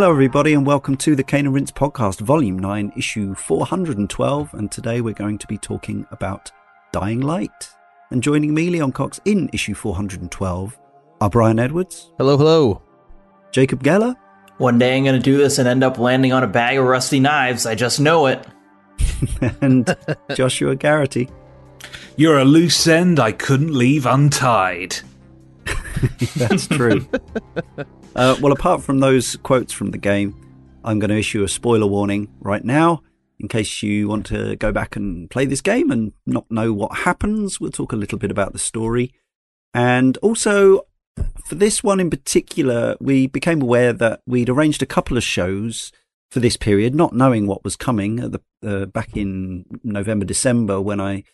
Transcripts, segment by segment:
Hello, everybody, and welcome to the Cane and Rinse podcast, volume 9, issue 412. And today we're going to be talking about Dying Light. And joining me, Leon Cox, in issue 412 are Brian Edwards, Hello, hello. Jacob Geller, One day I'm going to do this and end up landing on a bag of rusty knives. I just know it. and Joshua Garrity. You're a loose end I couldn't leave untied. That's true. Uh, well, apart from those quotes from the game, I'm going to issue a spoiler warning right now. In case you want to go back and play this game and not know what happens, we'll talk a little bit about the story. And also, for this one in particular, we became aware that we'd arranged a couple of shows for this period, not knowing what was coming the, uh, back in November, December, when I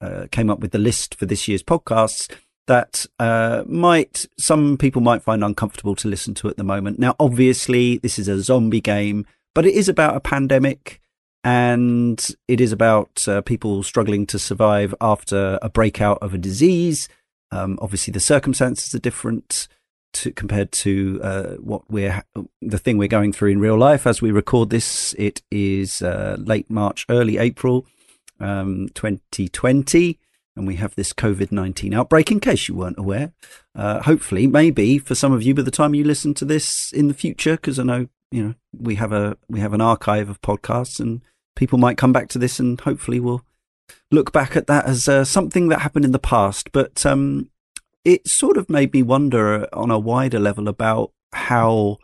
uh, came up with the list for this year's podcasts that uh, might some people might find uncomfortable to listen to at the moment. Now, obviously, this is a zombie game, but it is about a pandemic, and it is about uh, people struggling to survive after a breakout of a disease. Um, obviously, the circumstances are different to, compared to uh, what we're the thing we're going through in real life. As we record this, it is uh, late March, early April, um, 2020 and we have this COVID 19 outbreak, in case you weren't aware. Uh, hopefully, maybe for some of you by the time you listen to this in the future, because I know, you know, we have a, we have an archive of podcasts and people might come back to this and hopefully we'll look back at that as uh, something that happened in the past. But, um, it sort of made me wonder on a wider level about how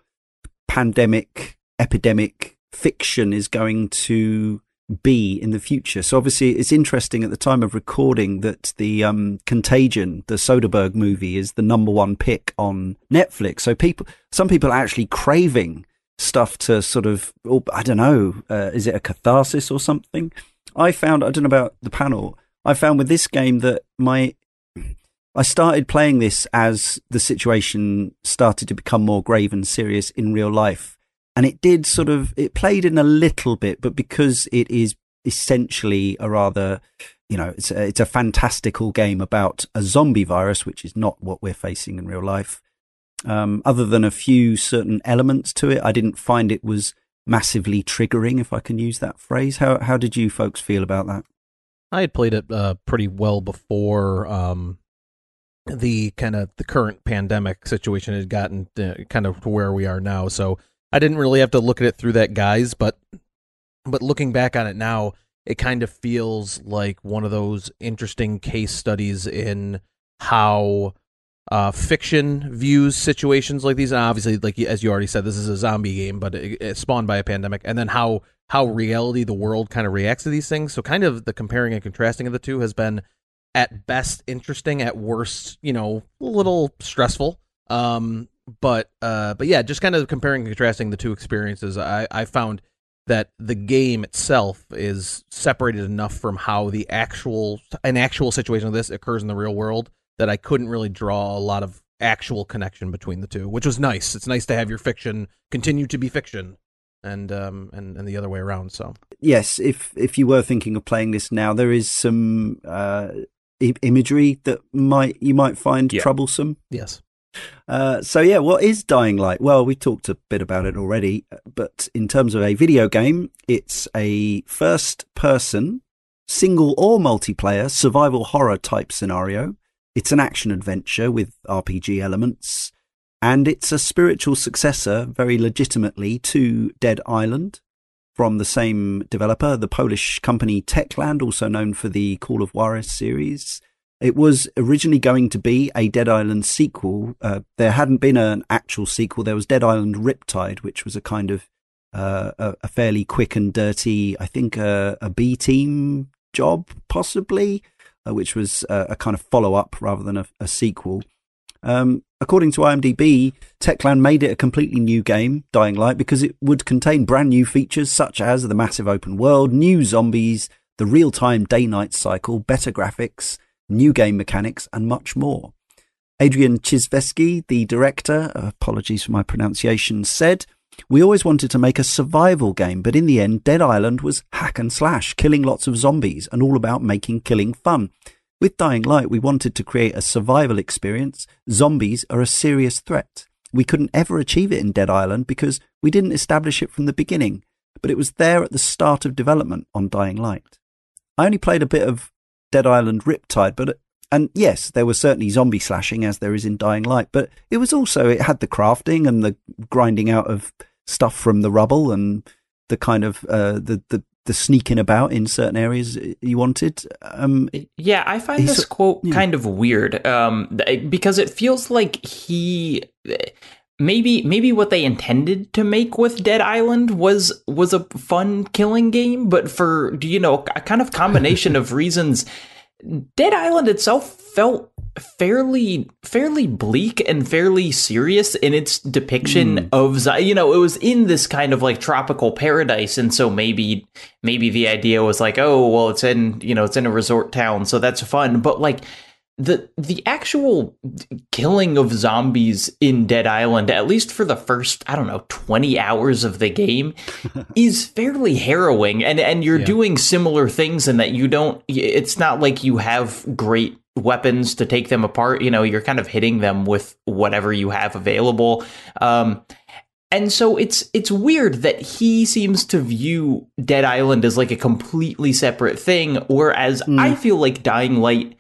pandemic, epidemic fiction is going to be in the future. So obviously, it's interesting at the time of recording that the um, Contagion, the Soderbergh movie, is the number one pick on Netflix. So people, some people are actually craving stuff to sort of, oh, I don't know, uh, is it a catharsis or something? I found, I don't know about the panel, I found with this game that my, I started playing this as the situation started to become more grave and serious in real life and it did sort of it played in a little bit but because it is essentially a rather you know it's a, it's a fantastical game about a zombie virus which is not what we're facing in real life. Um, other than a few certain elements to it i didn't find it was massively triggering if i can use that phrase. How how did you folks feel about that? I had played it uh, pretty well before um, the kind of the current pandemic situation had gotten uh, kind of to where we are now. So I didn't really have to look at it through that guise, but but looking back on it now, it kind of feels like one of those interesting case studies in how uh, fiction views situations like these. And obviously, like as you already said, this is a zombie game, but it, spawned by a pandemic, and then how how reality, the world, kind of reacts to these things. So, kind of the comparing and contrasting of the two has been at best interesting, at worst, you know, a little stressful. Um, but uh, but yeah, just kind of comparing and contrasting the two experiences, I, I found that the game itself is separated enough from how the actual an actual situation of this occurs in the real world that I couldn't really draw a lot of actual connection between the two, which was nice. It's nice to have your fiction continue to be fiction and um and, and the other way around. So yes if if you were thinking of playing this now there is some uh I- imagery that might you might find Yeah. troublesome yes. Uh, so yeah, what is Dying Light? Well, we talked a bit about it already, but in terms of a video game, it's a first-person, single or multiplayer survival horror type scenario. It's an action adventure with RPG elements, and it's a spiritual successor, very legitimately, to Dead Island from the same developer, the Polish company Techland, also known for the Call of Juarez series. It was originally going to be a Dead Island sequel. Uh, there hadn't been an actual sequel. There was Dead Island Riptide, which was a kind of uh, a, a fairly quick and dirty, I think, uh, a B team job, possibly, uh, which was uh, a kind of follow up rather than a, a sequel. Um, according to IMDb, Techland made it a completely new game, Dying Light, because it would contain brand new features such as the massive open world, new zombies, the real time day night cycle, better graphics, new game mechanics, and much more. Adrian Ciszewski, the director, apologies for my pronunciation, said, We always wanted to make a survival game, but in the end, Dead Island was hack and slash, killing lots of zombies, and all about making killing fun. With Dying Light, we wanted to create a survival experience. Zombies are a serious threat. we couldn't ever achieve it in Dead Island because we didn't establish it from the beginning, but it was there at the start of development on Dying Light. I only played a bit of Dead Island Riptide, but and yes, there was certainly zombie slashing as there is in Dying Light, but it was also it had the crafting and the grinding out of stuff from the rubble and the kind of uh, the the the sneaking about in certain areas you wanted. Um, yeah, I find this quote yeah. kind of weird um, because it feels like he maybe maybe what they intended to make with Dead Island was was a fun killing game, but for you know a kind of combination of reasons, Dead Island itself felt fairly fairly bleak and fairly serious in its depiction mm. of you know it was in this kind of like tropical paradise and so maybe maybe the idea was like oh well it's in you know it's in a resort town so that's fun but like the the actual killing of zombies in Dead Island, at least for the first I don't know twenty hours of the game, is fairly harrowing, and and you're yeah. doing similar things in that you don't. It's not like you have great weapons to take them apart. You know, you're kind of hitting them with whatever you have available. Um, and so it's it's weird that he seems to view Dead Island as like a completely separate thing, whereas mm. I feel like Dying Light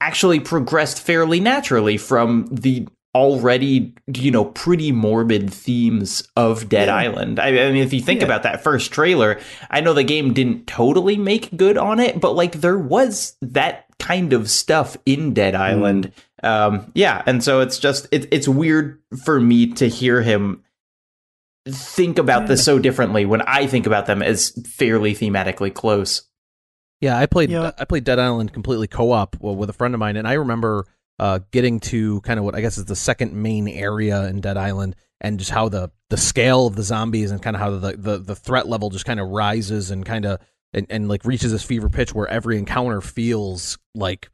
actually progressed fairly naturally from the already you know pretty morbid themes of Dead yeah. Island. I, I, mean, if you think yeah. about that first trailer, I know the game didn't totally make good on it, but like there was that kind of stuff in Dead mm. Island. Mm. Um, yeah, and so it's just it, it's weird for me to hear him think about yeah. this so differently when I think about them as fairly thematically close. Yeah, I played yeah. I played Dead Island completely co-op with a friend of mine, and I remember uh, getting to kind of what I guess is the second main area in Dead Island, and just how the the scale of the zombies and kind of how the the, the threat level just kind of rises and kind of and, and like reaches this fever pitch where every encounter feels like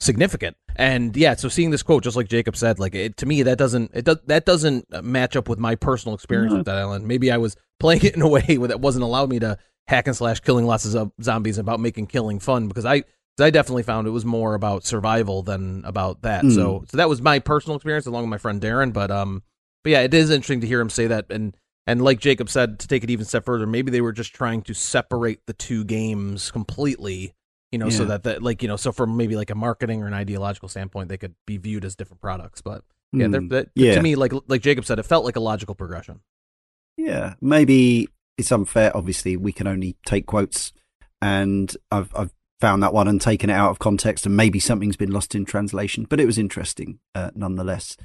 significant. And yeah, so seeing this quote, just like Jacob said, like it, to me that doesn't it does that doesn't match up with my personal experience mm-hmm. with Dead Island. Maybe I was playing it in a way that wasn't allowed me to hack and slash killing lots of zombies about making killing fun because I I definitely found it was more about survival than about that. Mm. So so that was my personal experience along with my friend Darren. But um but yeah, it is interesting to hear him say that and and like Jacob said, to take it even step further, maybe they were just trying to separate the two games completely, you know, yeah. so that that like you know, so from maybe like a marketing or an ideological standpoint, they could be viewed as different products. But yeah, mm. that, yeah. to me, like like Jacob said, it felt like a logical progression. Yeah, maybe it's unfair. Obviously, we can only take quotes, and I've I've found that one and taken it out of context, and maybe something's been lost in translation. But it was interesting uh, nonetheless.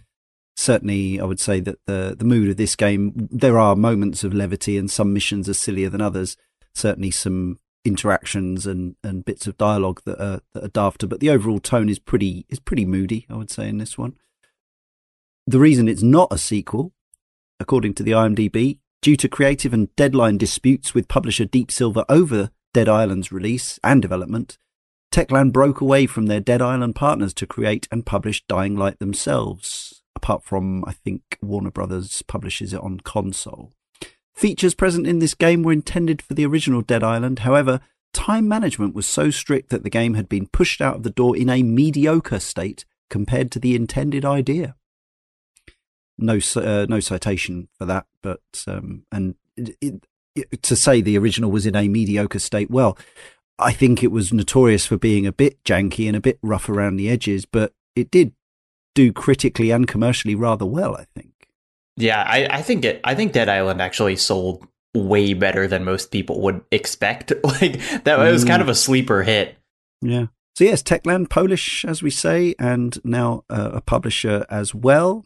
Certainly, I would say that the the mood of this game. There are moments of levity, and some missions are sillier than others. Certainly, some interactions and, and bits of dialogue that are that are dafter, but the overall tone is pretty is pretty moody. I would say in this one. The reason it's not a sequel, according to the IMDb, Due to creative and deadline disputes with publisher Deep Silver over Dead Island's release and development, Techland broke away from their Dead Island partners to create and publish Dying Light themselves, apart from, I think, Warner Brothers publishes it on console. Features present in this game were intended for the original Dead Island, however, time management was so strict that the game had been pushed out of the door in a mediocre state compared to the intended idea no uh, no citation for that, but um, and it, it, to say the original was in a mediocre state, well, I think it was notorious for being a bit janky and a bit rough around the edges, but it did do critically and commercially rather well. I think. Yeah, I, I think it. I think Dead Island actually sold way better than most people would expect. Like that mm. was kind of a sleeper hit. Yeah. So yes, Techland, Polish, as we say, and now uh, a publisher as well.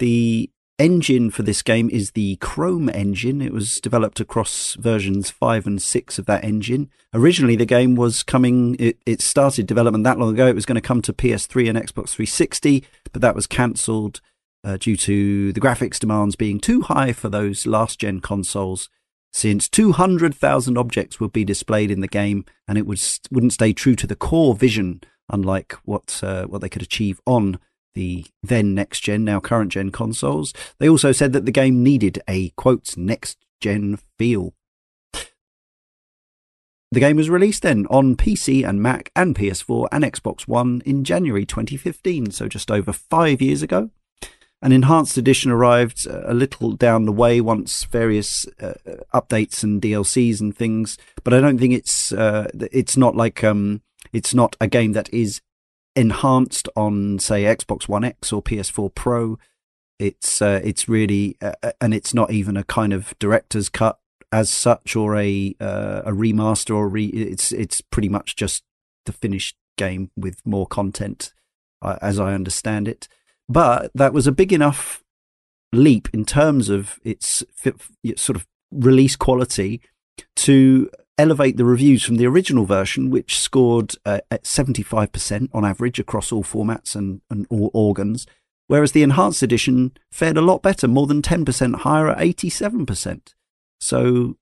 The engine for this game is the Chrome engine. It was developed across versions 5 and 6 of that engine. Originally, the game was coming, it, it started development that long ago. It was going to come to PS3 and Xbox 360, but that was cancelled uh, due to the graphics demands being too high for those last gen consoles. Since 200,000 objects would be displayed in the game, and it would, wouldn't stay true to the core vision, unlike what uh, what they could achieve on the then next gen, now current gen consoles. They also said that the game needed a quote next gen feel. The game was released then on PC and Mac and PS4 and Xbox One in January 2015, so just over five years ago. An enhanced edition arrived a little down the way once various uh, updates and DLCs and things, but I don't think it's uh, it's not like um, it's not a game that is enhanced on say Xbox One X or PS4 Pro. It's uh, it's really uh, uh, and it's not even a kind of director's cut as such or a uh, a remaster or re- it's it's pretty much just the finished game with more content uh, as I understand it. But that was a big enough leap in terms of its sort of release quality to elevate the reviews from the original version, which scored uh, at 75% on average across all formats and, and all organs, whereas the enhanced edition fared a lot better, more than 10% higher at 87%. So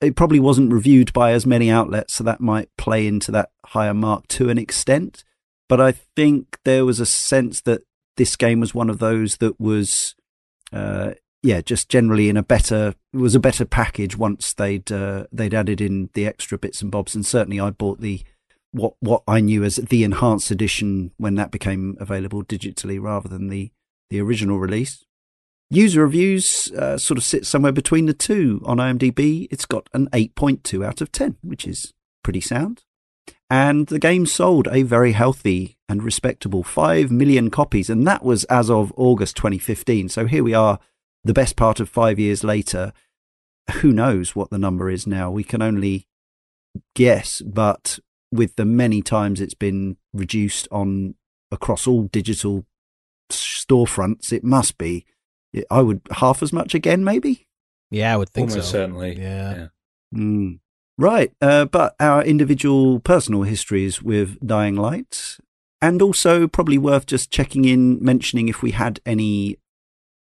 it probably wasn't reviewed by as many outlets, so that might play into that higher mark to an extent. But I think there was a sense that this game was one of those that was uh, yeah, just generally in a better it was a better package once they'd uh, they'd added in the extra bits and bobs, and certainly I bought the what what I knew as the enhanced edition when that became available digitally rather than the the original release. User reviews uh, sort of sit somewhere between the two. On IMDb, it's got an 8.2 out of 10, which is pretty sound. And the game sold a very healthy and respectable 5 million copies, and that was as of August 2015. So here we are the best part of five years later, who knows what the number is now? We can only guess, but with the many times it's been reduced on across all digital storefronts, it must be. I would half as much again, maybe. Yeah, I would think Almost so. certainly. Yeah. yeah. Mm. Right, uh, but our individual personal histories with Dying Light, and also probably worth just checking in, mentioning if we had any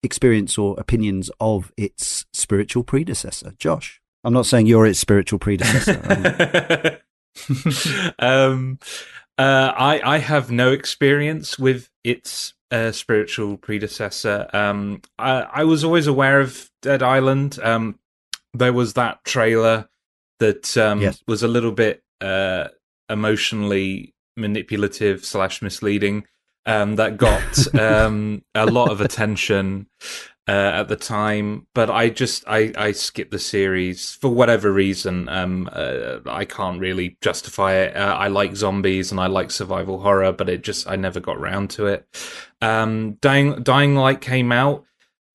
experience or opinions of its spiritual predecessor. Josh, I'm not saying you're its spiritual predecessor. um, uh, I I have no experience with its uh, spiritual predecessor. Um, I, I was always aware of Dead Island. Um, there was that trailer that um, Yes. was a little bit uh, emotionally manipulative slash misleading. Um, that got um, a lot of attention uh, at the time, but I just I, I skipped the series for whatever reason. Um, uh, I can't really justify it. Uh, I like zombies and I like survival horror, but it just I never got round to it. Um, Dying Dying Light came out,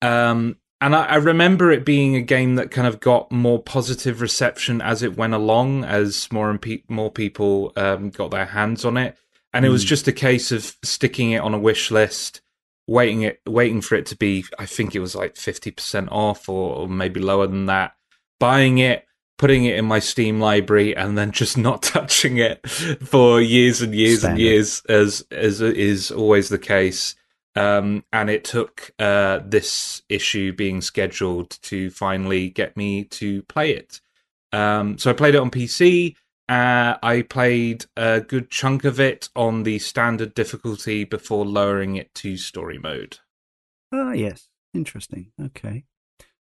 um, and I, I remember it being a game that kind of got more positive reception as it went along, as more and pe- more people um, got their hands on it, and it was Mm. just a case of sticking it on a wish list waiting it waiting for it to be i think it was like 50% off or, or maybe lower than that buying it putting it in my steam library and then just not touching it for years and years and years as as is always the case. Um, and it took uh, this issue being scheduled to finally get me to play it. Um, so i played it on pc uh, I played a good chunk of it on the standard difficulty before lowering it to story mode. ah, yes. Interesting. Okay.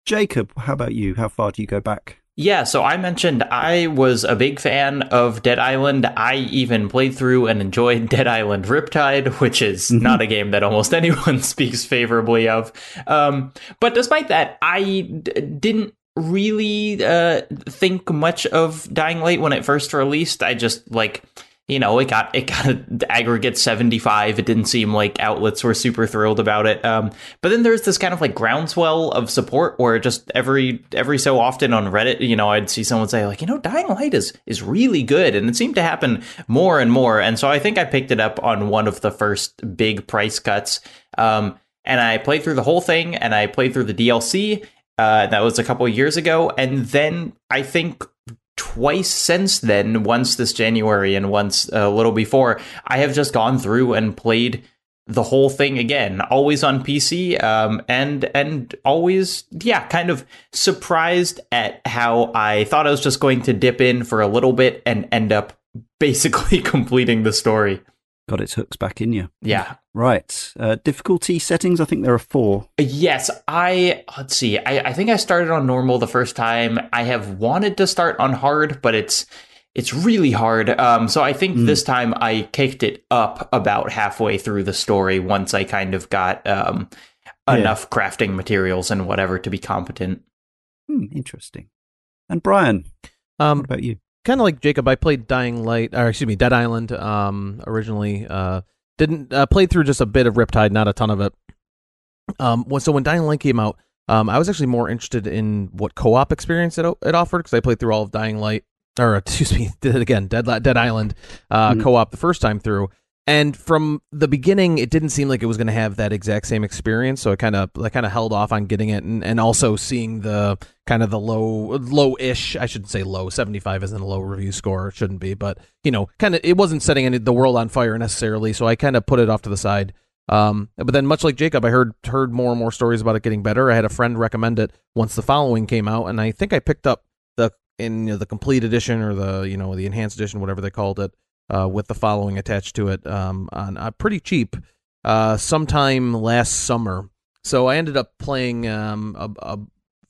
Jacob, how about you? How far do you go back? Yeah, so I mentioned I was a big fan of Dead Island. I even played through and enjoyed Dead Island Riptide, which is Mhm. not a game that almost anyone speaks favorably of. Um, but despite that, I d- didn't really uh, think much of Dying Light when it first released. I just like you know, it got it got an aggregate 75. It didn't seem like outlets were super thrilled about it. Um, but then there's this kind of like groundswell of support where just every every so often on Reddit, you know, I'd see someone say like, you know, Dying Light is is really good, and it seemed to happen more and more. And so I think I picked it up on one of the first big price cuts. Um, and I played through the whole thing, and I played through the DLC. Uh, that was a couple years ago, and then I think twice since then, once this January and once a little before, I have just gone through and played the whole thing again, always on PC, um, and and always, yeah, kind of surprised at how I thought I was just going to dip in for a little bit and end up basically completing the story. Got its hooks back in you. Yeah, Right. Uh, difficulty settings, I think there are four. Yes, I let's see. I, I think I started on normal the first time. I have wanted to start on hard, but it's it's really hard. Um, so I think Mm. this time I kicked it up about halfway through the story once I kind of got um yeah. enough crafting materials and whatever to be competent. Hmm, interesting. And Brian, um, what about you? Kind of like Jacob, I played Dying Light, or excuse me, Dead Island um, originally. Uh, didn't uh, played through just a bit of Riptide, not a ton of it. Um, so when Dying Light came out, um, I was actually more interested in what co-op experience it, it offered because I played through all of Dying Light, or excuse me, did it again, Dead Dead Island uh, mm-hmm. co-op the first time through, and from the beginning, it didn't seem like it was going to have that exact same experience. So I kind of, I kind of held off on getting it, and, and also seeing the kind of the low, low-ish, I shouldn't say low. Seventy-five isn't a low review score, it shouldn't be, but you know, kind of, it wasn't setting any, the world on fire necessarily. So I kind of put it off to the side. Um, but then, much like Jacob, I heard heard more and more stories about it getting better. I had a friend recommend it once the following came out, and I think I picked up the in you know, the complete edition or the you know the enhanced edition, whatever they called it uh, with the following attached to it um, on uh, pretty cheap uh, sometime last summer. So I ended up playing um, a, a,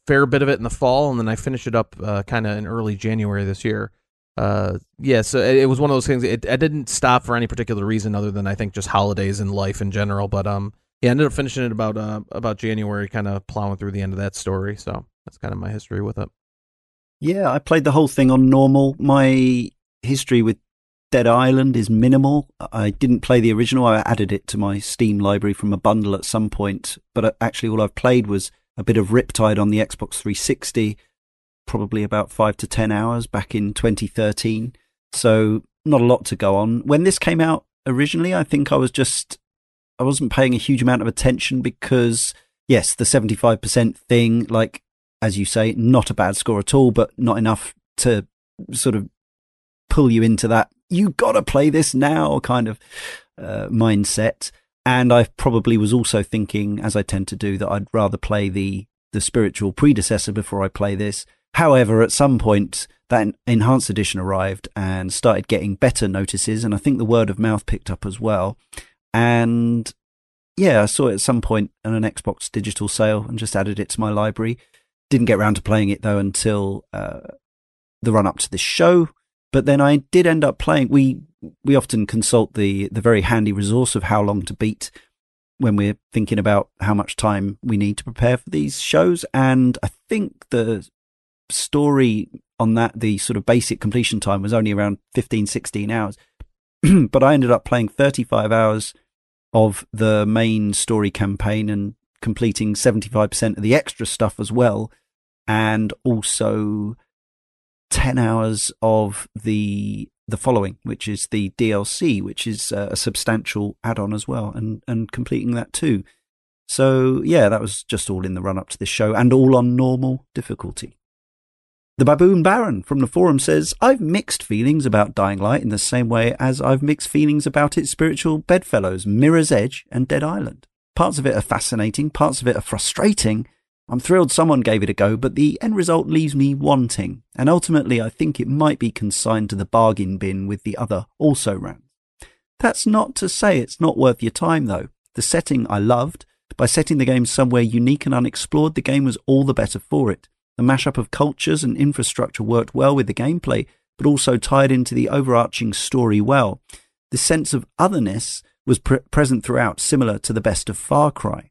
fair bit of it in the fall, and then I finished it up uh, kind of in early January this year. Uh, yeah, so it, it, was one of those things. It, I didn't stop for any particular reason other than I think just holidays and life in general. But um, yeah, I ended up finishing it about uh, about January, kind of plowing through the end of that story. So that's kind of my history with it. Yeah, I played the whole thing on normal. My history with Dead Island is minimal. I didn't play the original. I added it to my Steam library from a bundle at some point. But uh, actually, all I've played was a bit of Riptide on the Xbox 360, probably about five to 10 hours back in 2013. So, not a lot to go on. When this came out originally, I think I was just, I wasn't paying a huge amount of attention because, yes, the 75% thing, like, as you say, not a bad score at all, but not enough to sort of pull you into that you got to play this now kind of uh, mindset. And I probably was also thinking, as I tend to do, that I'd rather play the the spiritual predecessor before I play this. However, at some point, that enhanced edition arrived and started getting better notices, and I think the word of mouth picked up as well. And yeah, I saw it at some point on an Xbox digital sale and just added it to my library. Didn't get around to playing it though until uh, the run up to this show, but then I did end up playing. We we often consult the the very handy resource of how long to beat when we're thinking about how much time we need to prepare for these shows. And I think the story on that, the sort of basic completion time was only around 15, 16 hours. but I ended up playing 35 hours of the main story campaign and completing 75% of the extra stuff as well. And also 10 hours of the the following, which is the DLC, which is uh, a substantial add-on as well, and and completing that too. So yeah, that was just all in the run up to this show, and all on normal difficulty. The Baboon Baron from the forum says, I've mixed feelings about Dying Light in the same way as I've mixed feelings about its spiritual bedfellows, Mirror's Edge and Dead Island. Parts of it are fascinating, parts of it are frustrating, I'm thrilled someone gave it a go, but the end result leaves me wanting, and ultimately I think it might be consigned to the bargain bin with the other also ran. That's not to say it's not worth your time though. The setting I loved. By setting the game somewhere unique and unexplored, the game was all the better for it. The mashup of cultures and infrastructure worked well with the gameplay, but also tied into the overarching story well. The sense of otherness was pre- present throughout, similar to the best of Far Cry.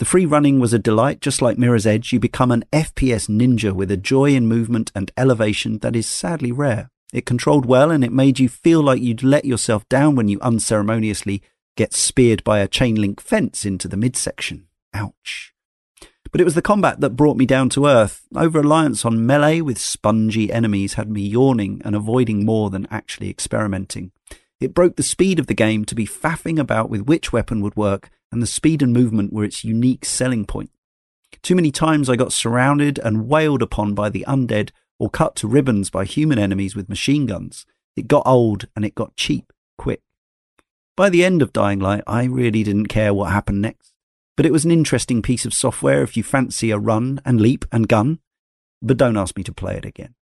The free running was a delight, just like Mirror's Edge. You become an FPS ninja with a joy in movement and elevation that is sadly rare. It controlled well and it made you feel like you'd let yourself down when you unceremoniously get speared by a chain link fence into the midsection. Ouch. But it was the combat that brought me down to earth. Over reliance on melee with spongy enemies had me yawning and avoiding more than actually experimenting. It broke the speed of the game to be faffing about with which weapon would work and the speed and movement were its unique selling point. Too many times I got surrounded and wailed upon by the undead or cut to ribbons by human enemies with machine guns. It got old and it got cheap quick. By the end of Dying Light, I really didn't care what happened next. But it was an interesting piece of software if you fancy a run and leap and gun. But don't ask me to play it again.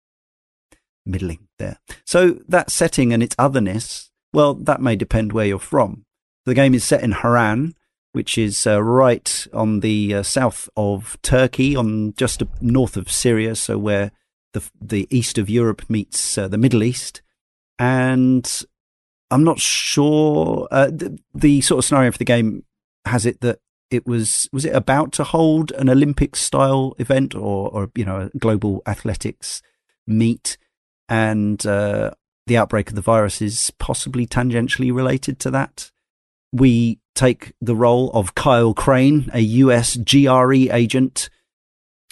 Middling there. So that setting and its otherness, well, that may depend where you're from. The game is set in Harran, which is uh, right on the uh, south of Turkey, on just north of Syria, so where the the east of Europe meets uh, the Middle East. And I'm not sure uh, the, the, sort of scenario for the game has it that it was was it about to hold an Olympic style event or or you know a global athletics meet, and uh, the outbreak of the virus is possibly tangentially related to that. We take the role of Kyle Crane, a US GRE agent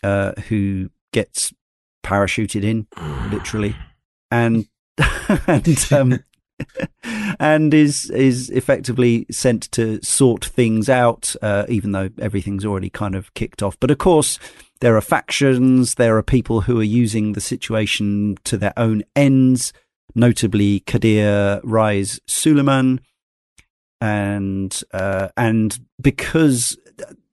uh, who gets parachuted in, literally, and and um, and is is effectively sent to sort things out, uh, even though everything's already kind of kicked off. But of course, there are factions. There are people who are using the situation to their own ends, notably Kadir Rais Suleiman, and uh, and because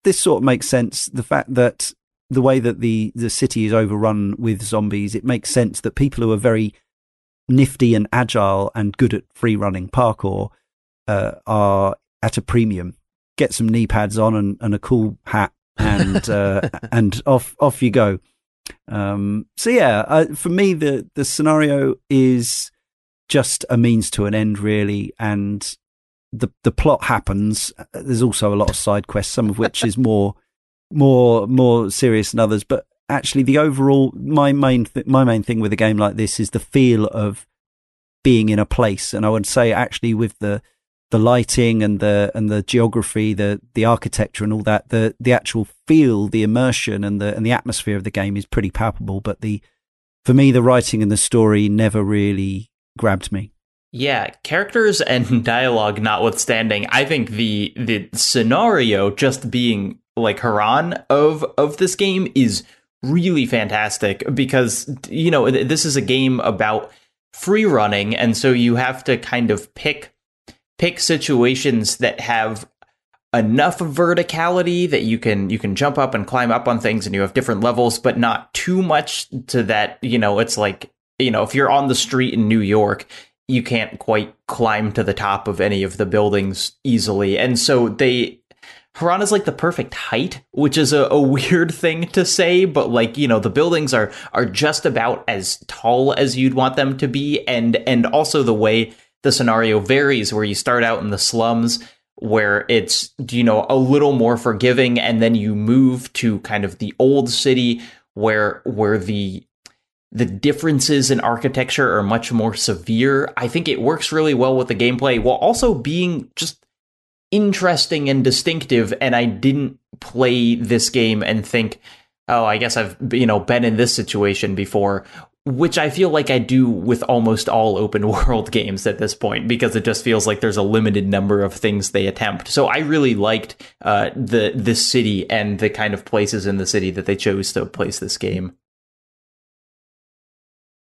this sort of makes sense, the fact that the way that the the city is overrun with zombies, it makes sense that people who are very nifty and agile and good at free running parkour uh, are at a premium. Get some knee pads on and, and a cool hat, and uh, and off off you go. Um, so yeah, uh, for me, the the scenario is just a means to an end, really, and the the plot happens. Uh, there's also a lot of side quests, some of which is more more more serious than others, but actually the overall my main th- my main thing with a game like this is the feel of being in a place. And i would say actually with the the lighting and the and the geography the the architecture and all that the the actual feel the immersion and the and the atmosphere of the game is pretty palpable. But the for me the writing and the story never really grabbed me yeah, characters and dialogue notwithstanding, I think the the scenario just being like Harran of of this game is really fantastic because you know this is a game about free running and so you have to kind of pick pick situations that have enough verticality that you can you can jump up and climb up on things and you have different levels but not too much to that you know it's like you know if you're on the street in New York you can't quite climb to the top of any of the buildings easily. And so they Harran is like the perfect height, which is a, a, weird thing to say, but like, you know, the buildings are are just about as tall as you'd want them to be. And and also the way the scenario varies where you start out in the slums where it's you know a little more forgiving and then you move to kind of the old city where where the the differences in architecture are much more severe. I think it works really well with the gameplay while also being just interesting and distinctive and I didn't play this game and think, "Oh, I guess I've you know been in this situation before." Which I feel like I do with almost all open world games at this point because it just feels like there's a limited number of things they attempt. So I really liked uh, the the city and the kind of places in the city that they chose to place this game.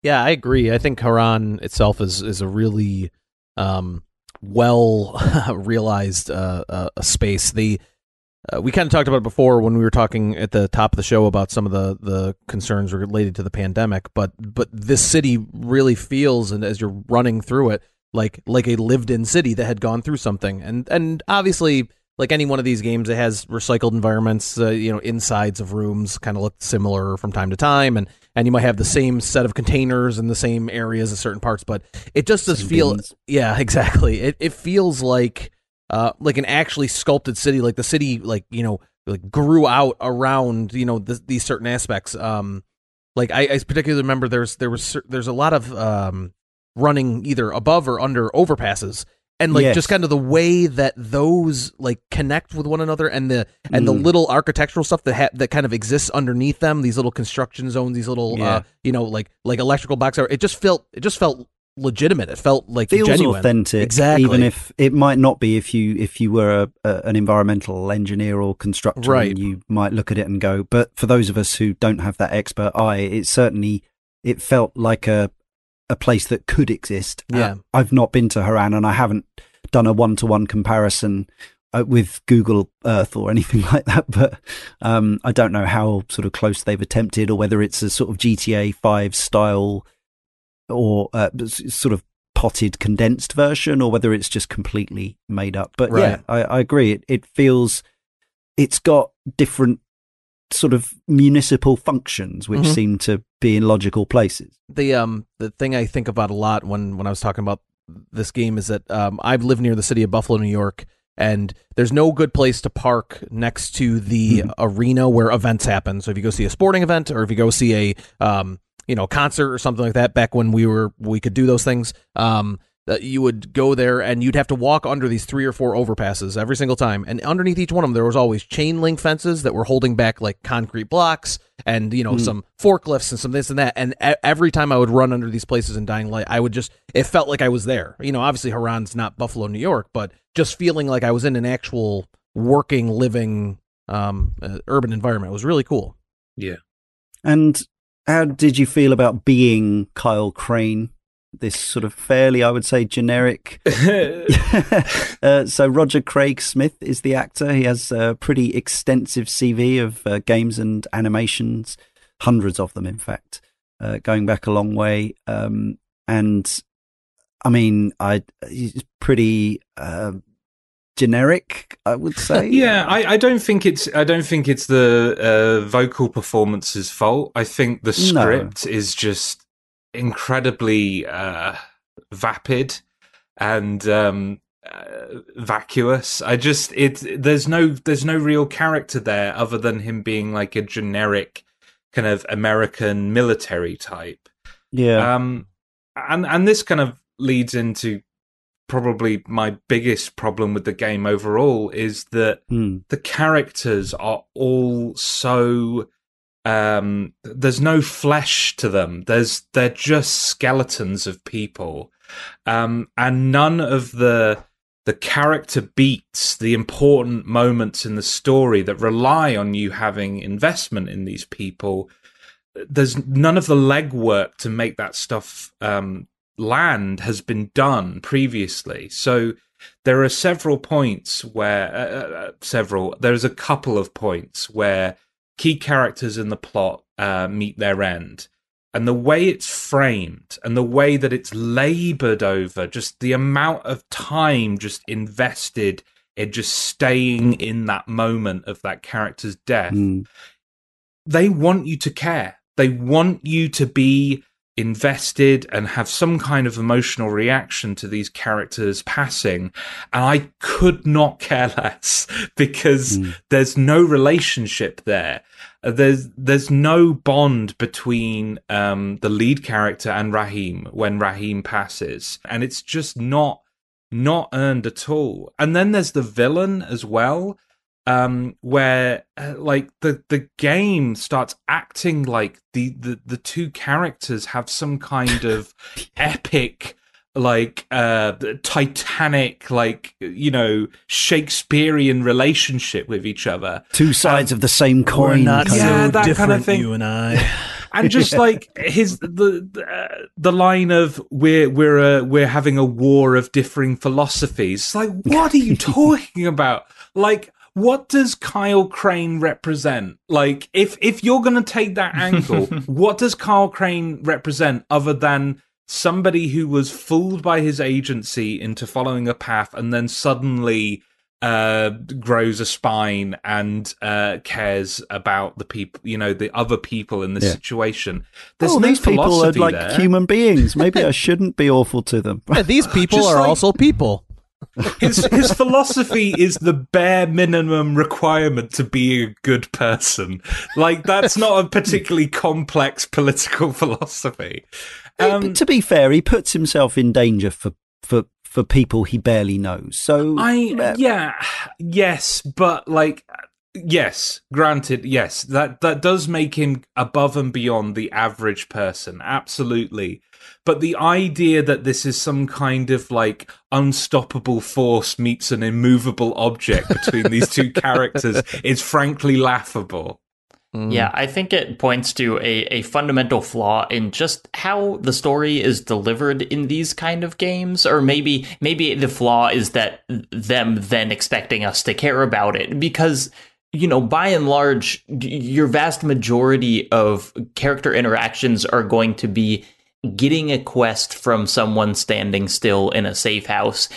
Yeah, I agree. I think Harran itself is is a really um, well realized uh, uh, space. The uh, we kind of talked about it before when we were talking at the top of the show about some of the the concerns related to the pandemic, but but this city really feels, and as you're running through it, like like a lived-in city that had gone through something, and and obviously like any one of these games, it has recycled environments. Uh, you know, insides of rooms kind of look similar from time to time, and and you might have the same set of containers in the same areas at certain parts, but it just does same feel. Beans. Yeah, exactly. It it feels like uh like an actually sculpted city, like the city, like you know, like grew out around you know these certain aspects. Um, like I, I particularly remember there's there was there's a lot of um running either above or under overpasses and like yes. just kind of the way that those like connect with one another and the and mm. the little architectural stuff that ha- that kind of exists underneath them these little construction zones these little yeah. uh you know like like electrical box it just felt it just felt legitimate it felt like feels genuine. authentic exactly even if it might not be if you if you were a, a, an environmental engineer or constructor right. you might look at it and go but for those of us who don't have that expert eye it certainly it felt like a a place that could exist. Uh, yeah. Uh, I've not been to Harran and I haven't done a one to one comparison uh, with Google Earth or anything like that, but um, I don't know how sort of close they've attempted or whether it's a sort of GTA 5 style or uh, sort of potted condensed version or whether it's just completely made up. But right. yeah, I, I agree. It, it feels it's got different sort of municipal functions which mm-hmm. seem to be in logical places. The um the thing I think about a lot when when I was talking about this game is that um I've lived near the city of Buffalo, New York and there's no good place to park next to the mm-hmm. arena where events happen. So if you go see a sporting event or if you go see a um, you know concert or something like that, back when we were we could do those things, um, that you would go there and you'd have to walk under these three or four overpasses every single time. And underneath each one of them, there was always chain link fences that were holding back like concrete blocks and, you know, mm. some forklifts and some this and that. And a- every time I would run under these places in Dying Light, I would just, it felt like I was there. You know, obviously Harran's not Buffalo, New York, but just feeling like I was in an actual working, living, um, uh, urban environment it was really cool. Yeah. And how did you feel about being Kyle Crane this sort of fairly, I would say, generic. uh, so Roger Craig Smith is the actor. He has a pretty extensive CV of uh, games and animations, hundreds of them, in fact, uh, going back a long way. Um, and I mean, I he's pretty uh, generic, I would say. yeah, I, I, don't think it's I don't think it's the uh, vocal performance's fault. I think the script no. is just incredibly uh, vapid and um, uh, vacuous. I just it there's no there's no real character there other than him being like a generic kind of American military type. Yeah. Um and and this kind of leads into probably my biggest problem with the game overall is that mm. the characters are all so um, there's no flesh to them. There's they're just skeletons of people, um, and none of the the character beats, the important moments in the story that rely on you having investment in these people. There's none of the legwork to make that stuff um, land has been done previously. So there are several points where uh, uh, uh several. There's a couple of points where key characters in the plot uh, meet their end. And the way it's framed and the way that it's labored over, just the amount of time just invested in just staying in that moment of that character's death, mm. they want you to care. They want you to be invested and have some kind of emotional reaction to these characters passing and i could not care less because mm. there's no relationship there. Uh, there's there's no bond between um, the lead character and rahim when rahim passes and it's just not not earned at all. And then there's the villain as well um where uh, like the the game starts acting like the the the two characters have some kind of epic like uh titanic like you know shakespearean relationship with each other. Two sides um, of the same coin yeah, so that kind of thing. you and i. And just like his the the, uh, the line of we're we're uh, we're having a war of differing philosophies. It's like what are you talking about? Like what does Kyle Crane represent? Like, if if you're going to take that angle, what does Kyle Crane represent other than somebody who was fooled by his agency into following a path and then suddenly uh, grows a spine and uh, cares about the people, you know, the other people in the yeah. situation. There's oh, no these people are like there. human beings. Maybe I shouldn't be awful to them. Yeah, these people are like, also people his his philosophy is the bare minimum requirement to be a good person. Like that's not a particularly complex political philosophy. Um, to be fair, he puts himself in danger for for for people he barely knows. So I uh, yeah yes, but like yes, granted, yes that that does make him above and beyond the average person. Absolutely. But the idea that this is some kind of like unstoppable force meets an immovable object between these two characters is frankly laughable. Mm. Yeah, I think it points to a, a fundamental flaw in just how the story is delivered in these kind of games. Or maybe maybe the flaw is that them then expecting us to care about it. Because, you know, by and large, your vast majority of character interactions are going to be getting a quest from someone standing still in a safe house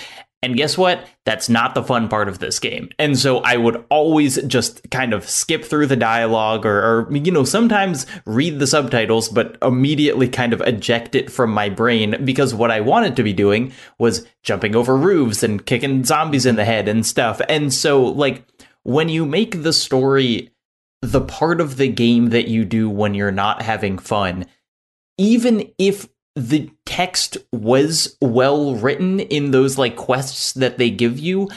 And guess what? That's not the fun part of this game. And so I would always just kind of skip through the dialogue or, or, you know, sometimes read the subtitles, but immediately kind of eject it from my brain because what I wanted to be doing was jumping over roofs and kicking zombies in the head and stuff. And so, like, when you make the story the part of the game that you do when you're not having fun, even if the text was well written in those like quests that they give you,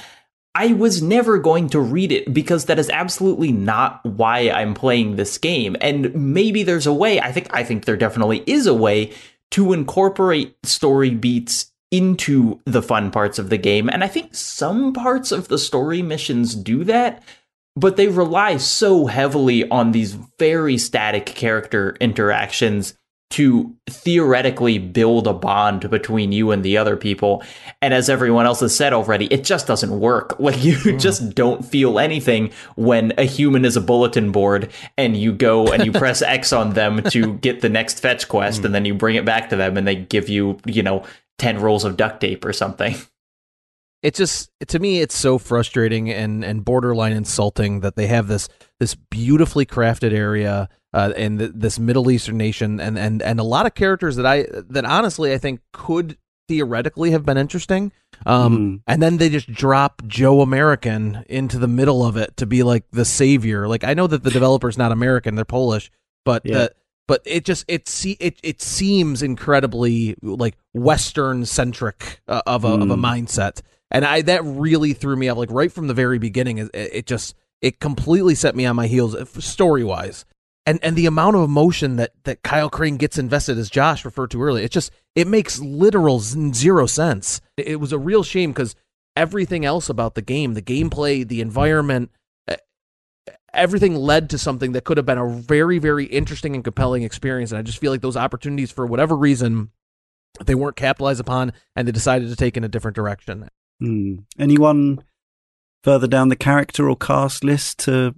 I was never going to read it because that is absolutely not why I'm playing this game. And maybe there's a way, I think I think there definitely is a way to incorporate story beats into the fun parts of the game. And I think some parts of the story missions do that, but they rely so heavily on these very static character interactions to theoretically build a bond between you and the other people. And as everyone else has said already, it just doesn't work. Like you mm. just don't feel anything when a human is a bulletin board and you go and you press X on them to get the next fetch quest mm. and then you bring it back to them and they give you, you know, 10 rolls of duct tape or something. It just to me it's so frustrating and and borderline insulting that they have this this beautifully crafted area uh, this Middle Eastern nation, and and and a lot of characters that I that honestly I think could theoretically have been interesting. Um, mm. And then they just drop Joe American into the middle of it to be like the savior. Like I know that the developer's not American; they're Polish, but yeah. the but it just it see it it seems incredibly like Western centric uh, of a mm. of a hmm. mindset, and I that really threw me off. Like right from the very beginning, it, it just it completely set me on my heels uh, story wise and and the amount of emotion that that Kyle Crane gets invested as Josh referred to earlier, it just it makes literal zero sense. It was a real shame because everything else about the game, the gameplay, the environment, everything led to something that could have been a very very interesting and compelling experience. And I just feel like those opportunities, for whatever reason, they weren't capitalized upon, and they decided to take in a different direction. Mm. Anyone further down the character or cast list to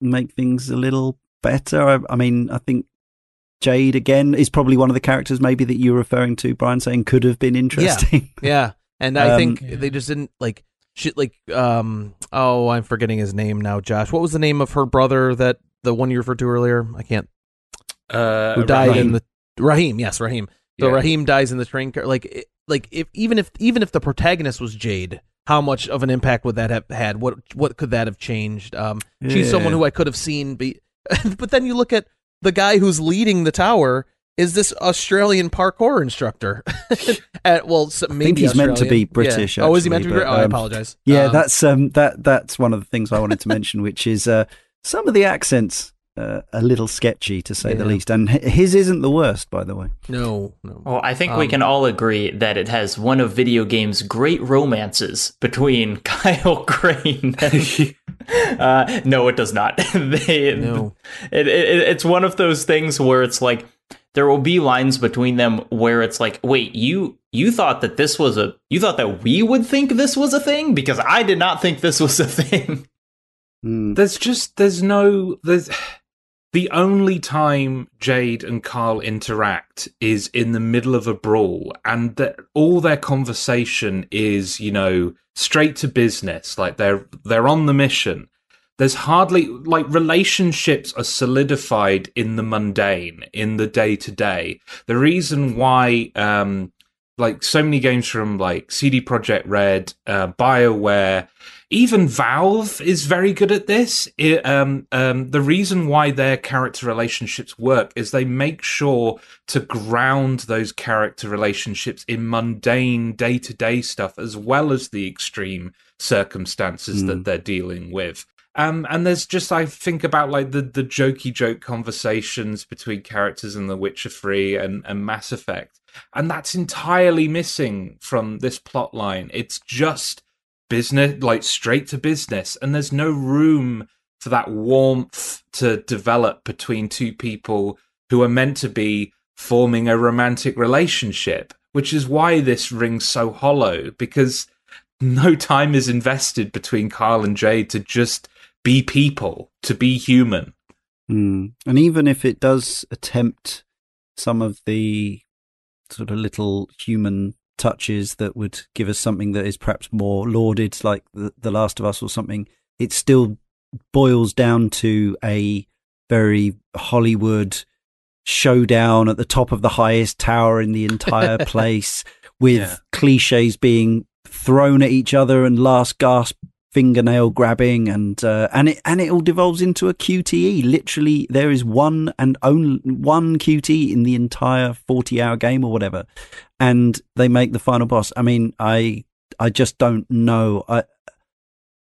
make things a little better. I, I mean, I think Jade again is probably one of the characters maybe that you're referring to, Brian, saying could have been interesting. Yeah, yeah. and I um, think they just didn't like shit. Like, um, oh, I'm forgetting his name now. Josh, what was the name of her brother that the one you referred to earlier? I can't. Uh, who died Rahim. in the Rahim? Yes, Rahim. So yeah. Rahim dies in the train car. Like, like if even if even if the protagonist was Jade, how much of an impact would that have had? What what could that have changed? Um, yeah. she's someone who I could have seen be but then you look at the guy who's leading the tower is this Australian parkour instructor. at, well, so maybe I think he's Australian. meant to be British. Yeah. Actually, oh, is he meant to be? British? oh, I um, apologize. Yeah, um, that's um, that that's one of the things I wanted to mention, which is uh, some of the accents uh, a little sketchy to say yeah. the least. And his isn't the worst, by the way. No, no. Well, I think um, we can all agree that it has one of video games' great romances between Kyle Crane. And, uh, no, it does not. they, no. It, it, it's one of those things where it's like there will be lines between them where it's like, wait, you you thought that this was a you thought that we would think this was a thing because I did not think this was a thing. Hmm. There's just there's no there's the only time Jade and Carl interact is in the middle of a brawl, and the, all their conversation is, you know, straight to business. Like they're they're on the mission. There's hardly like relationships are solidified in the mundane, in the day to day. The reason why, um, like so many games from like CD Projekt Red, uh, Bioware, even Valve is very good at this. It, um, um, the reason why their character relationships work is they make sure to ground those character relationships in mundane day to day stuff as well as the extreme circumstances mm. that hmm. they're dealing with. Um, and there's just I think about like the the jokey joke conversations between characters in The Witcher Three and, and Mass Effect, and that's entirely missing from this plot line. It's just business, like straight to business, and there's no room for that warmth to develop between two people who are meant to be forming a romantic relationship, which is why this rings so hollow because no time is invested between Carl and Jade to just be people, to be human. Mm. And even if it does attempt some of the sort of little human touches that would give us something that is perhaps more lauded, like the, the Last of Us or something, it still boils down to a very Hollywood showdown at the top of the highest tower in the entire place with yeah. cliches being thrown at each other and last gasp fingernail grabbing and uh, and it and it all devolves into a QTE. Literally, there is one and only one QTE in the entire forty hour game or whatever, and they make the final boss. I mean, I I just don't know. I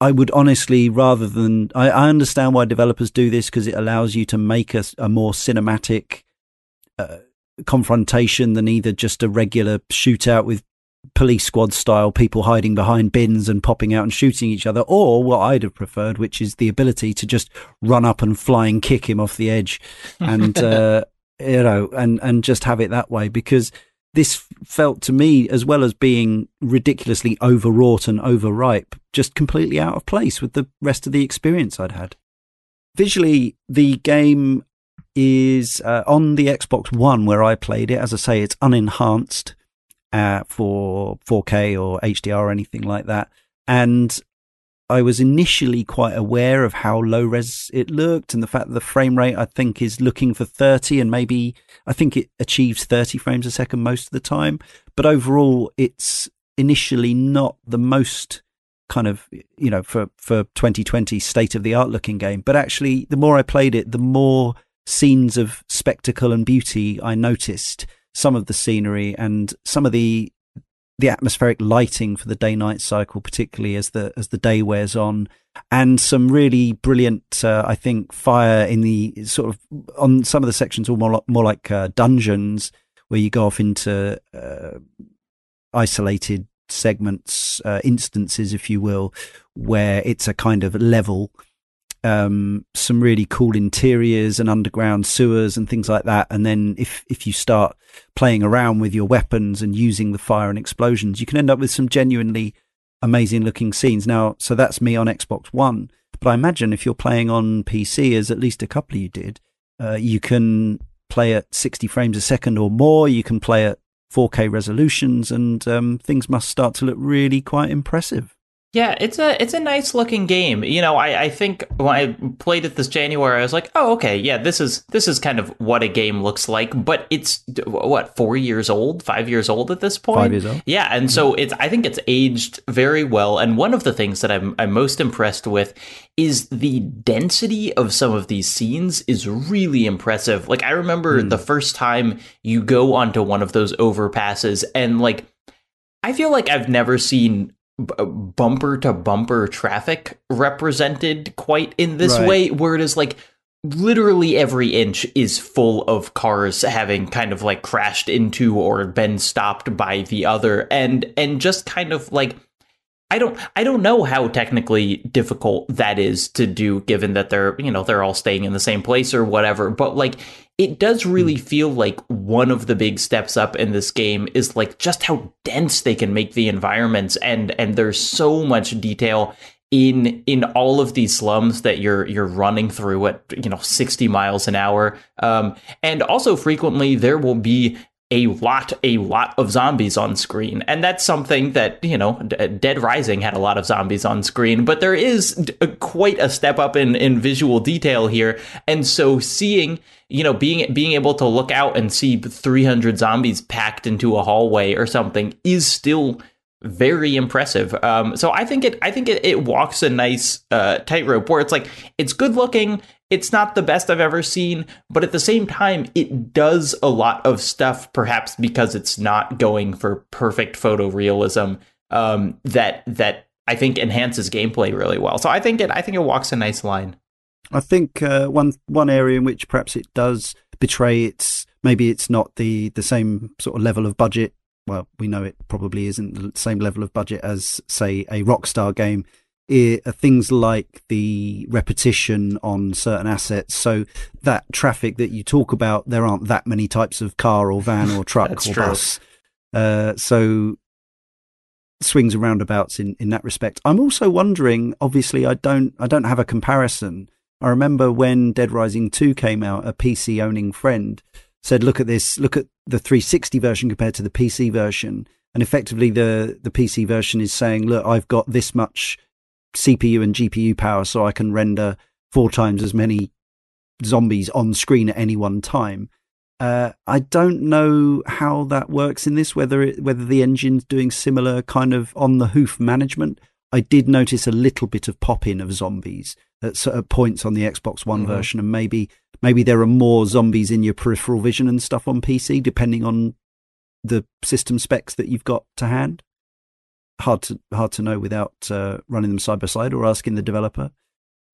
I would honestly rather than I, I understand why developers do this because it allows you to make a, a more cinematic uh, confrontation than either just a regular shootout with police squad style people hiding behind bins and popping out and shooting each other, or what I'd have preferred, which is the ability to just run up and flying kick him off the edge, and uh, you know, and and just have it that way because this felt to me, as well as being ridiculously overwrought and overripe, just completely out of place with the rest of the experience I'd had. Visually, the game is uh, on the Xbox One where I played it. As I say, it's unenhanced uh, for 4K or HDR or anything like that. And I was initially quite aware of how low res it looked and the fact that the frame rate I think is looking for 30 and maybe I think it achieves 30 frames a second most of the time. But overall, it's initially not the most kind of, you know, for, for 2020 state of the art looking game. But actually, the more I played it, the more scenes of spectacle and beauty I noticed some of the scenery and some of the the atmospheric lighting for the day night cycle, particularly as the as the day wears on, and some really brilliant, uh, I think, fire in the sort of on some of the sections, all more like, more like uh, dungeons where you go off into uh, isolated segments, uh, instances, if you will, where it's a kind of level um, some really cool interiors and underground sewers and things like that. And then if if you start playing around with your weapons and using the fire and explosions, you can end up with some genuinely amazing looking scenes. Now, so that's me on Xbox One. But I imagine if you're playing on PC, as at least a couple of you did, uh, you can play at 60 frames a second or more. You can play at 4K resolutions, and um, things must start to look really quite impressive. Yeah, it's a it's a nice looking game. You know, I, I think when I played it this January, I was like, oh, okay, yeah, this is this is kind of what a game looks like. But it's what four years old, five years old at this point. Five years old. Yeah, and so it's I think it's aged very well. And one of the things that I'm I'm most impressed with is the density of some of these scenes is really impressive. Like I remember mm. the first time you go onto one of those overpasses, and like I feel like I've never seen Uh, bumper to bumper traffic represented quite in this right. way, where it is like literally every inch is full of cars having kind of like crashed into or been stopped by the other and and just kind of like I don't I don't know how technically difficult that is to do given that they're you know they're all staying in the same place or whatever but like it does really hmm. feel like one of the big steps up in this game is like just how dense they can make the environments and and there's so much detail in in all of these slums that you're you're running through at you know 60 miles an hour um, and also frequently there will be a lot, a lot of zombies on screen. And that's something that, you know, Dead Rising had a lot of zombies on screen, but there is quite a step up in, in visual detail here. And so seeing, you know, being, being able to look out and see 300 zombies packed into a hallway or something is still very impressive. Um, so I think it, I think it, it walks a nice uh, tightrope where it's like it's good looking, it's not the best I've ever seen, but at the same time, it does a lot of stuff, perhaps because it's not going for perfect photorealism. Um, that that I think enhances gameplay really well. So I think it I think it walks a nice line. I think uh, one one area in which perhaps it does betray its maybe it's not the the same sort of level of budget. Well, we know it probably isn't the same level of budget as say a Rockstar game things like the repetition on certain assets. So that traffic that you talk about, there aren't that many types of car or van or truck or true. bus. Uh, so swings and roundabouts in, in that respect. I'm also wondering. Obviously, I don't I don't have a comparison. I remember when Dead Rising 2 came out, a PC owning friend said, "Look at this. Look at the 360 version compared to the PC version." and effectively the the PC version is saying, look, I've got this much CPU and GPU power, so I can render four times as many zombies on screen at any one time. Uh, I don't know how that works in this. Whether it, whether the engine's doing similar kind of on the hoof management. I did notice a little bit of pop in of zombies at, at points on the Xbox One mm-hmm. version, and maybe maybe there are more zombies in your peripheral vision and stuff on PC, depending on the system specs that you've got to hand. Hard to hard to know without uh, running them side by side or asking the developer.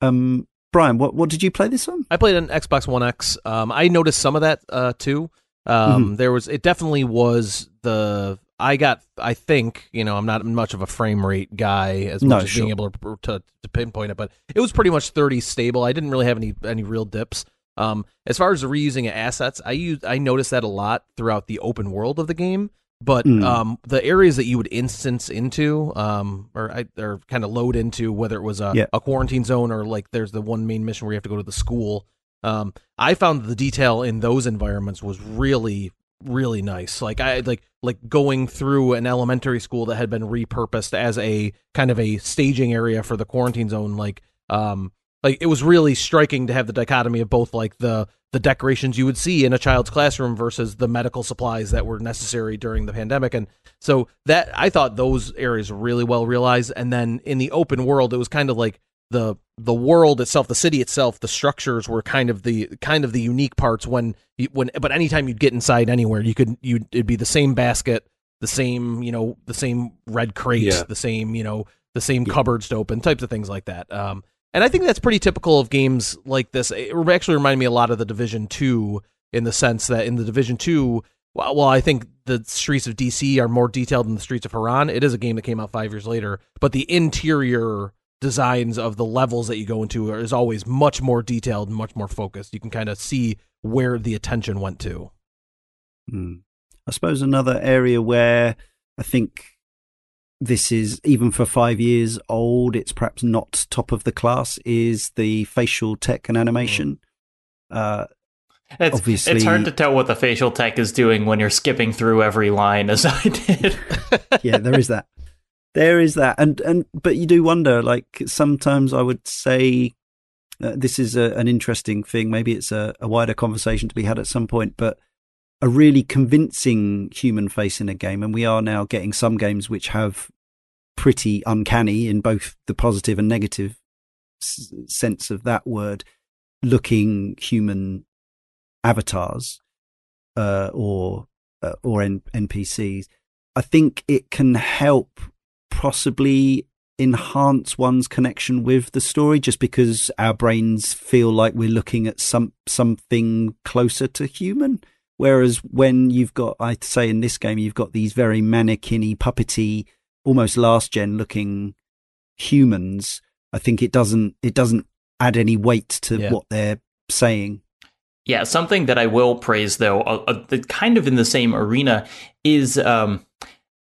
Um, Brian, what what did you play this on? I played an Xbox One X. Um, I noticed some of that uh, too. Um, mm-hmm. There was it definitely was the I got I think you know I'm not much of a frame rate guy as much no, as sure. being able to, to, to pinpoint it, but it was pretty much 30 stable. I didn't really have any any real dips. Um, as far as reusing assets, I use I noticed that a lot throughout the open world of the game. But mm. um, the areas that you would instance into, um, or or kind of load into, whether it was a, yeah. a quarantine zone or like there's the one main mission where you have to go to the school. Um, I found the detail in those environments was really really nice. Like I like like going through an elementary school that had been repurposed as a kind of a staging area for the quarantine zone. Like um, like it was really striking to have the dichotomy of both like the the decorations you would see in a child's classroom versus the medical supplies that were necessary during the pandemic and so that i thought those areas were really well realized and then in the open world it was kind of like the the world itself the city itself the structures were kind of the kind of the unique parts when when but anytime you'd get inside anywhere you could you it'd be the same basket the same you know the same red crate yeah. the same you know the same yeah. cupboards to open types of things like that um and I think that's pretty typical of games like this. It actually reminded me a lot of the Division 2 in the sense that in the Division 2, well, I think the streets of DC are more detailed than the streets of Harran. It is a game that came out five years later, but the interior designs of the levels that you go into is always much more detailed and much more focused. You can kind of see where the attention went to. Hmm. I suppose another area where I think this is even for five years old. It's perhaps not top of the class. Is the facial tech and animation? Uh, it's, obviously, it's hard to tell what the facial tech is doing when you're skipping through every line, as I did. yeah, there is that. There is that, and and but you do wonder. Like sometimes I would say uh, this is a, an interesting thing. Maybe it's a, a wider conversation to be had at some point, but a really convincing human face in a game. And we are now getting some games which have pretty uncanny in both the positive and negative s- sense of that word looking human avatars uh, or uh, or N- NPCs. I think it can help possibly enhance one's connection with the story just because our brains feel like we're looking at some something closer to human Whereas when you've got, I'd say in this game, you've got these very mannequin puppety, almost last gen looking humans. I think it doesn't, it doesn't add any weight to yeah. what they're saying. Yeah, something that I will praise though, uh, uh, kind of in the same arena, is um,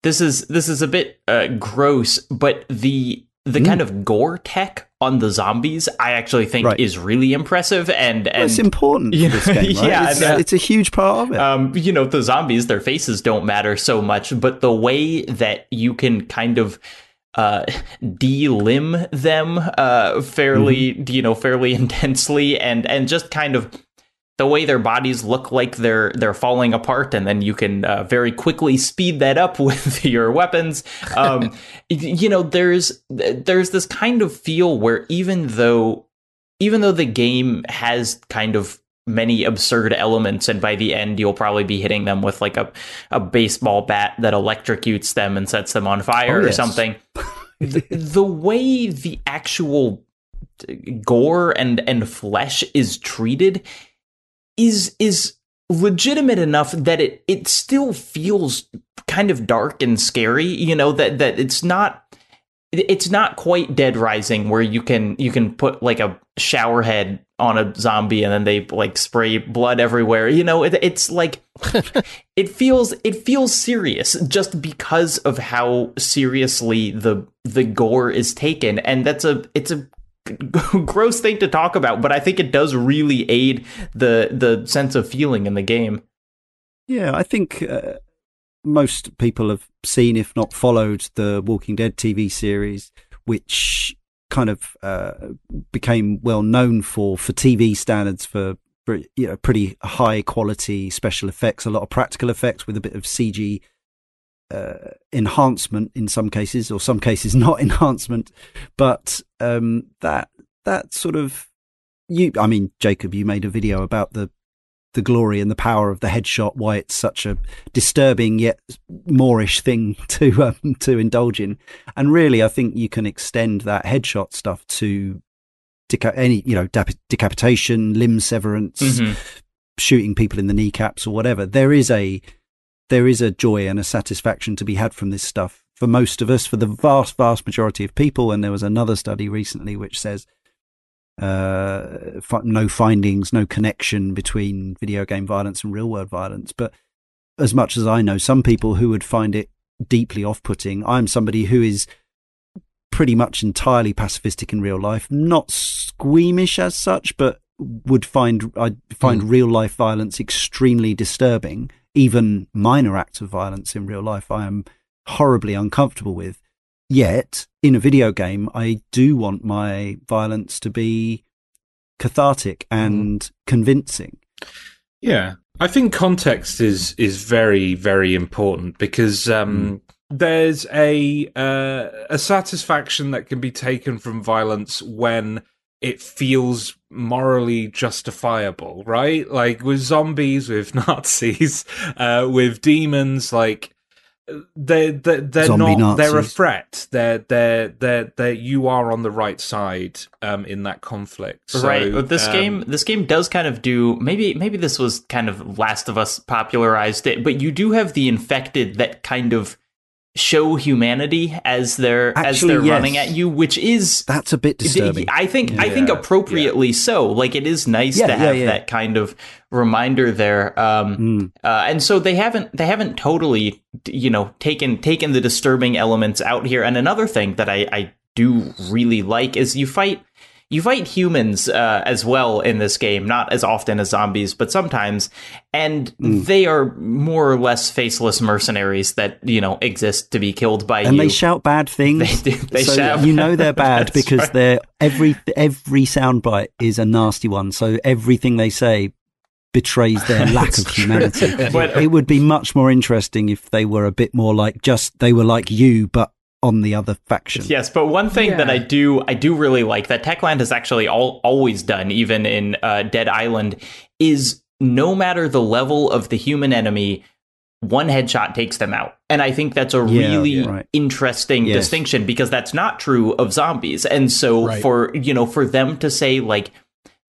this is this is a bit uh, gross, but the the mm. kind of gore tech on the zombies, I actually think right. is really impressive and, and well, it's important game, right? yeah, it's, it's, a huge part of it. Um, you know, the zombies, their faces don't matter so much, but the way that you can kind of uh, de-limb them uh, fairly, mm-hmm. you know, fairly intensely, and and just kind of the way their bodies look like they're they're falling apart, and then you can uh, very quickly speed that up with your weapons. Um, you know, there's there's this kind of feel where even though even though the game has kind of many absurd elements and by the end you'll probably be hitting them with like a, a baseball bat that electrocutes them and sets them on fire oh, or something the, the way the actual gore and and flesh is treated is is legitimate enough that it it still feels kind of dark and scary you know that that it's not it's not quite dead rising where you can you can put like a shower head on a zombie and then they like spray blood everywhere you know? It, it's like it feels it feels serious just because of how seriously the the gore is taken. And that's a it's a gross thing to talk about, but I think it does really aid the the sense of feeling in the game. Yeah, I think uh, most people have seen, if not followed, the Walking Dead TV series, which kind of uh, became well known for for TV standards for you know pretty high quality special effects, a lot of practical effects with a bit of CG uh, enhancement in some cases, or some cases not enhancement. But um, that that sort of you, I mean, Jacob, you made a video about the the glory and the power of the headshot, why it's such a disturbing yet moreish thing to um, to indulge in. And really, I think you can extend that headshot stuff to deca- any you know decapitation, limb severance, mm-hmm. shooting people in the kneecaps or whatever. There is a there is a joy and a satisfaction to be had from this stuff for most of us, for the vast vast majority of people. And there was another study recently which says uh, no findings, no connection between video game violence and real world violence. But as much as I know, some people who would find it deeply off putting, I'm somebody who is pretty much entirely pacifistic in real life, not squeamish as such, but would find I find mm. real life violence extremely disturbing. Even minor acts of violence in real life, I am horribly uncomfortable with. Yet, in a video game, I do want my violence to be cathartic mm-hmm. and mm. convincing. Yeah, I think context is is very very important because um, mm. there's a uh, a satisfaction that can be taken from violence when it feels morally justifiable, right? Like with zombies, with Nazis, uh, with demons, like they they they're Zombie not Nazis. they're a threat. They're they're they're they you are on the right side um in that conflict. So, right. But this um, game this game does kind of do maybe maybe this was kind of Last of Us popularized it, but you do have the infected that kind of show humanity as they're Actually, as they're yes. running at you, which is that's a bit disturbing. I think yeah. I think appropriately yeah. so. Like it is nice yeah, to have that kind of reminder there. Um, mm. uh, and so they haven't they haven't totally you know taken taken the disturbing elements out here. And another thing that I, I do really like is you fight you fight humans uh, as well in this game, not as often as zombies, but sometimes, and mm. they are more or less faceless mercenaries that you know exist to be killed by and you. And they shout bad things. They, do, they so shout. You know they're bad because right. they're every every soundbite is a nasty one. So everything they say betrays their lack of humanity. but, it would be much more interesting if they were a bit more like just they were like you, but on the other faction. Yes, but one thing yeah. that I do I do really like that Techland has actually all, always done, even in uh, Dead Island, is no matter the level of the human enemy, one headshot takes them out. And I think that's a yeah, really yeah, right. interesting yes. distinction because that's not true of zombies. And so right. for you know for them to say like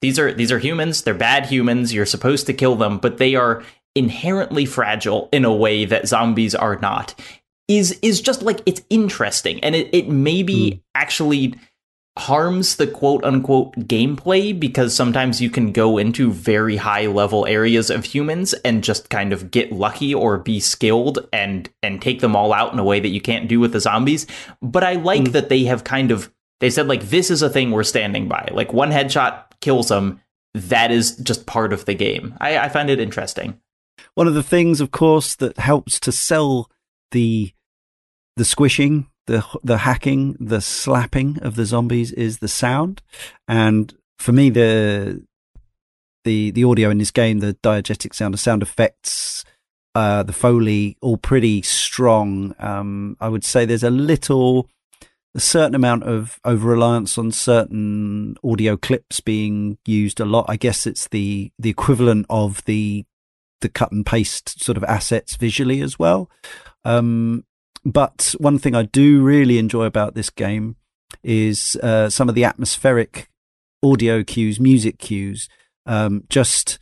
these are these are humans, they're bad humans, you're supposed to kill them, but they are inherently fragile in a way that zombies are not is is just like it's interesting and it, it maybe mm. actually harms the quote unquote gameplay because sometimes you can go into very high level areas of humans and just kind of get lucky or be skilled and and take them all out in a way that you can't do with the zombies. But i like mm. that they have kind of they said like this is a thing we're standing by. Like one headshot kills them that is just part of the game. I, I find it interesting. One of the things of course that helps to sell the the squishing, the the hacking, the slapping of the zombies is the sound, and for me the the the audio in this game, the diegetic sound, the sound effects, uh, the foley, all pretty strong. Um, I would say there's a little, a certain amount of over reliance on certain audio clips being used a lot. I guess it's the the equivalent of the the cut and paste sort of assets visually as well. Um, but one thing I do really enjoy about this game is uh, some of the atmospheric audio cues, music cues. Um, just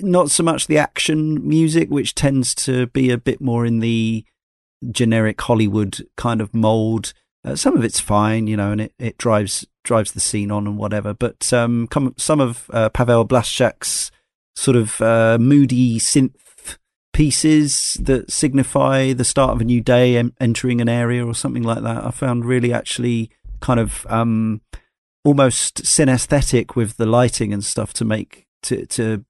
not so much the action music, which tends to be a bit more in the generic Hollywood kind of mold. Uh, some of it's fine, you know, and it, it drives drives the scene on and whatever. But um, come, some of uh, Pawel Blaszczak's sort of uh, moody synth pieces that signify the start of a new day, entering an area or something like that. I found really actually kind of um, almost synesthetic with the lighting and stuff to make to to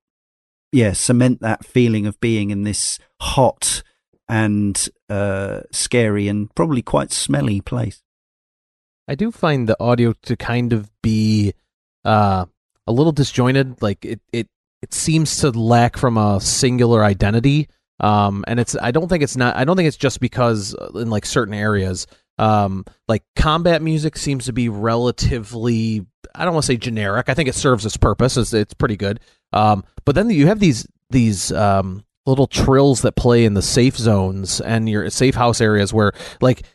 yeah cement that feeling of being in this hot and uh, scary and probably quite smelly place. I do find the audio to kind of be uh, a little disjointed. Like it, it, it seems to lack from a singular identity. Um, and it's I don't think it's not I don't think it's just because uh, in like certain areas, um, like combat music seems to be relatively I don't want to say generic. I think it serves its purpose. It's, it's pretty good. Um, but then you have these these um little trills that play in the safe zones and your safe house areas where like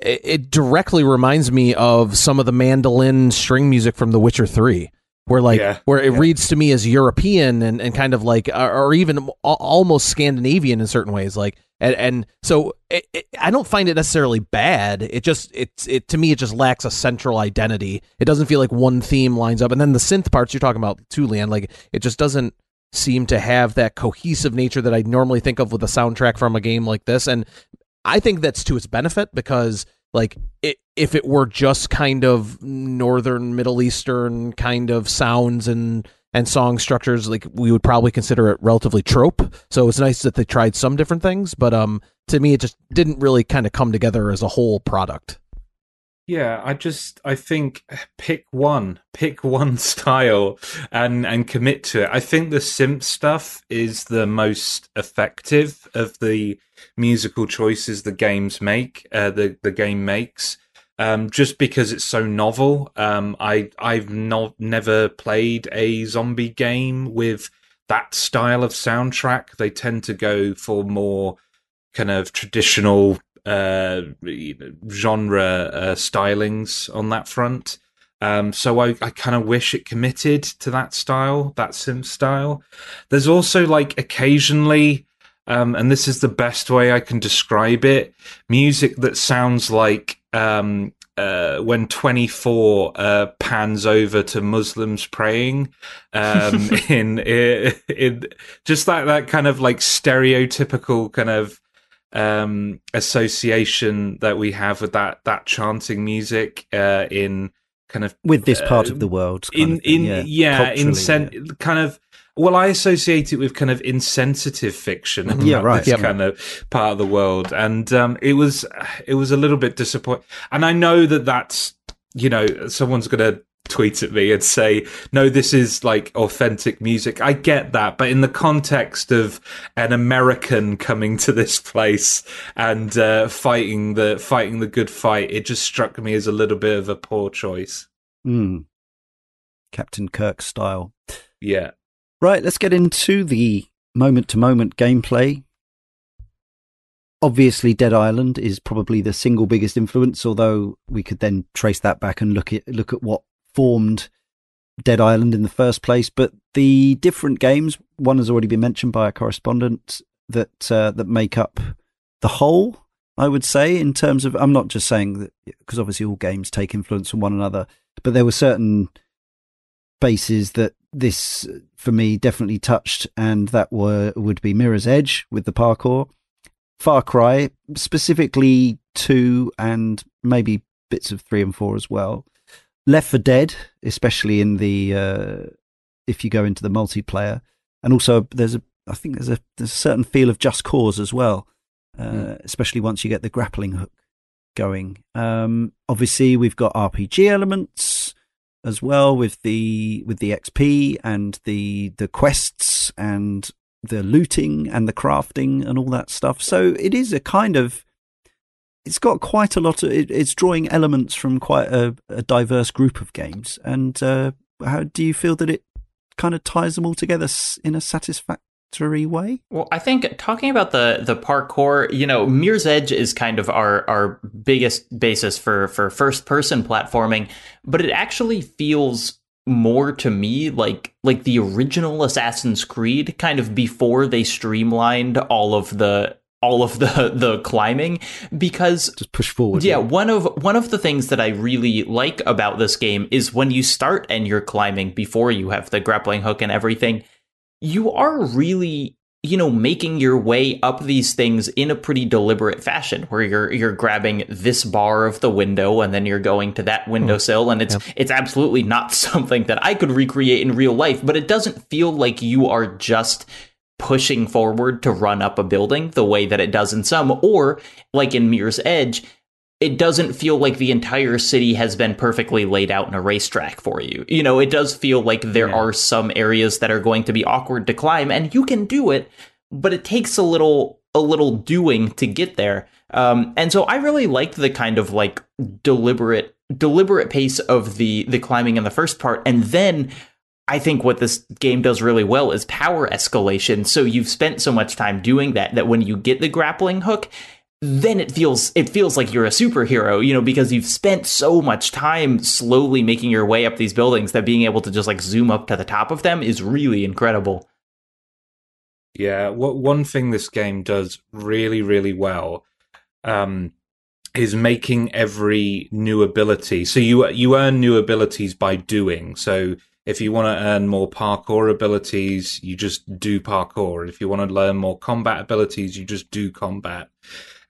it, it directly reminds me of some of the mandolin string music from The Witcher Three where like yeah, where it yeah. reads to me as European and, and kind of like or even almost Scandinavian in certain ways like and, and so it, it, I don't find it necessarily bad. It just it's it to me it just lacks a central identity. It doesn't feel like one theme lines up. And then the synth parts you're talking about too Leon like it just doesn't seem to have that cohesive nature that I normally think of with a soundtrack from a game like this. And I think that's to its benefit because like it, if it were just kind of northern middle eastern kind of sounds and and song structures like we would probably consider it relatively trope. So it's nice that they tried some different things but um to me it just didn't really kind of come together as a whole product yeah, I just I think pick one, pick one style and and commit to it. I think the synth stuff is the most effective of the musical choices the games make, uh, the the game makes. Um, just because it's so novel. Um, I I've not never played a zombie game with that style of soundtrack. They tend to go for more kind of traditional uh, genre uh, stylings on that front. Um, so I, I kind of wish it committed to that style, that synth style. There's also like occasionally, um, and this is the best way I can describe it, music that sounds like um, uh, when 24 uh, pans over to Muslims praying um, in, in, in just that that kind of like stereotypical kind of um, association that we have with that that chanting music uh, in kind of with this part uh, of the world. in in yeah, yeah in sen- yeah. kind of. Well, I associate it with kind of insensitive fiction. Yeah, right. This yep. kind of part of the world, and um, it was it was a little bit disappointing. And I know that that's you know someone's going to tweet at me and say, no, this is like authentic music. I get that. But in the context of an American coming to this place and uh, fighting the fighting the good fight, it just struck me as a little bit of a poor choice. Mm. Captain Kirk style. Yeah. Right, let's get into the moment to moment gameplay. Obviously, Dead Island is probably the single biggest influence, although we could then trace that back and look at look at what formed Dead Island in the first place. But the different games, one has already been mentioned by a correspondent that uh, that make up the whole. I would say in terms of I'm not just saying that because obviously all games take influence from one another, but there were certain bases that this for me definitely touched, and that were would be Mirror's Edge with the parkour, Far Cry specifically two, and maybe bits of three and four as well. Left 4 Dead, especially in the uh, if you go into the multiplayer, and also there's a I think there's a there's a certain feel of Just Cause as well, uh, mm. especially once you get the grappling hook going. Um, obviously, we've got RPG elements as well with the with the XP and the the quests and the looting and the crafting and all that stuff. So it is a kind of it's got quite a lot of it, it's drawing elements from quite a, a diverse group of games. And uh, how do you feel that it kind of ties them all together in a satisfactory way? Well i think talking about the the parkour you know mirror's edge is kind of our our biggest basis for for first person platforming but it actually feels more to me like like the original Assassin's Creed kind of before they streamlined all of the all of the the climbing because just push forward. Yeah, yeah, one of one of the things that I really like about this game is when you start and you're climbing before you have the grappling hook and everything, you are really you know making your way up these things in a pretty deliberate fashion where you're you're grabbing this bar of the window and then you're going to that windowsill hmm. and it's yep. it's absolutely not something that I could recreate in real life but it doesn't feel like you are just pushing forward to run up a building the way that it does in some, or like in Mirror's Edge, it doesn't feel like the entire city has been perfectly laid out in a racetrack for you. You know, it does feel like there yeah. are some areas that are going to be awkward to climb, and you can do it, but it takes a little a little doing to get there. Um, and so I really liked the kind of like deliberate deliberate pace of the the climbing in the first part, and then I think what this game does really well is power escalation. So you've spent so much time doing that that when you get the grappling hook, then it feels it feels like you're a superhero, you know, because you've spent so much time slowly making your way up these buildings that being able to just like zoom up to the top of them is really incredible. Yeah, what one thing this game does really really well um, is making every new ability. So you you earn new abilities by doing. So if you want to earn more parkour abilities, you just do parkour. If you want to learn more combat abilities, you just do combat.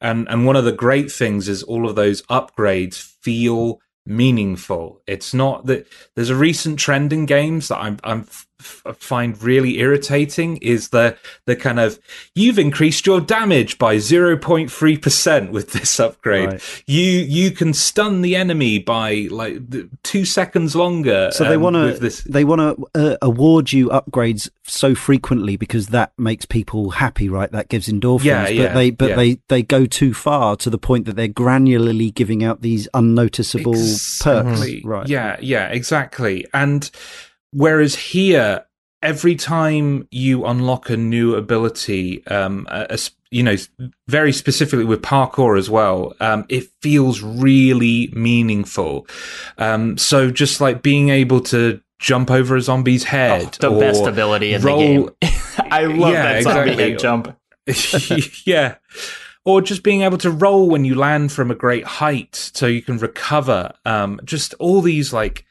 And and one of the great things is all of those upgrades feel meaningful. It's not that there's a recent trend in games that I'm I'm find really irritating is the the kind of you've increased your damage by 0.3% with this upgrade. Right. You you can stun the enemy by like 2 seconds longer. So they um, want to they want to uh, award you upgrades so frequently because that makes people happy, right? That gives endorphins. Yeah, but yeah, they but yeah. they they go too far to the point that they're granularly giving out these unnoticeable exactly. perks. Right. Yeah, yeah, exactly. And Whereas here, every time you unlock a new ability, um, a, you know, very specifically with parkour as well, um, it feels really meaningful. Um, so just like being able to jump over a zombie's head, oh, the best ability in roll, the game. I love yeah, that zombie exactly. head jump. yeah. Or just being able to roll when you land from a great height so you can recover. Um, just all these like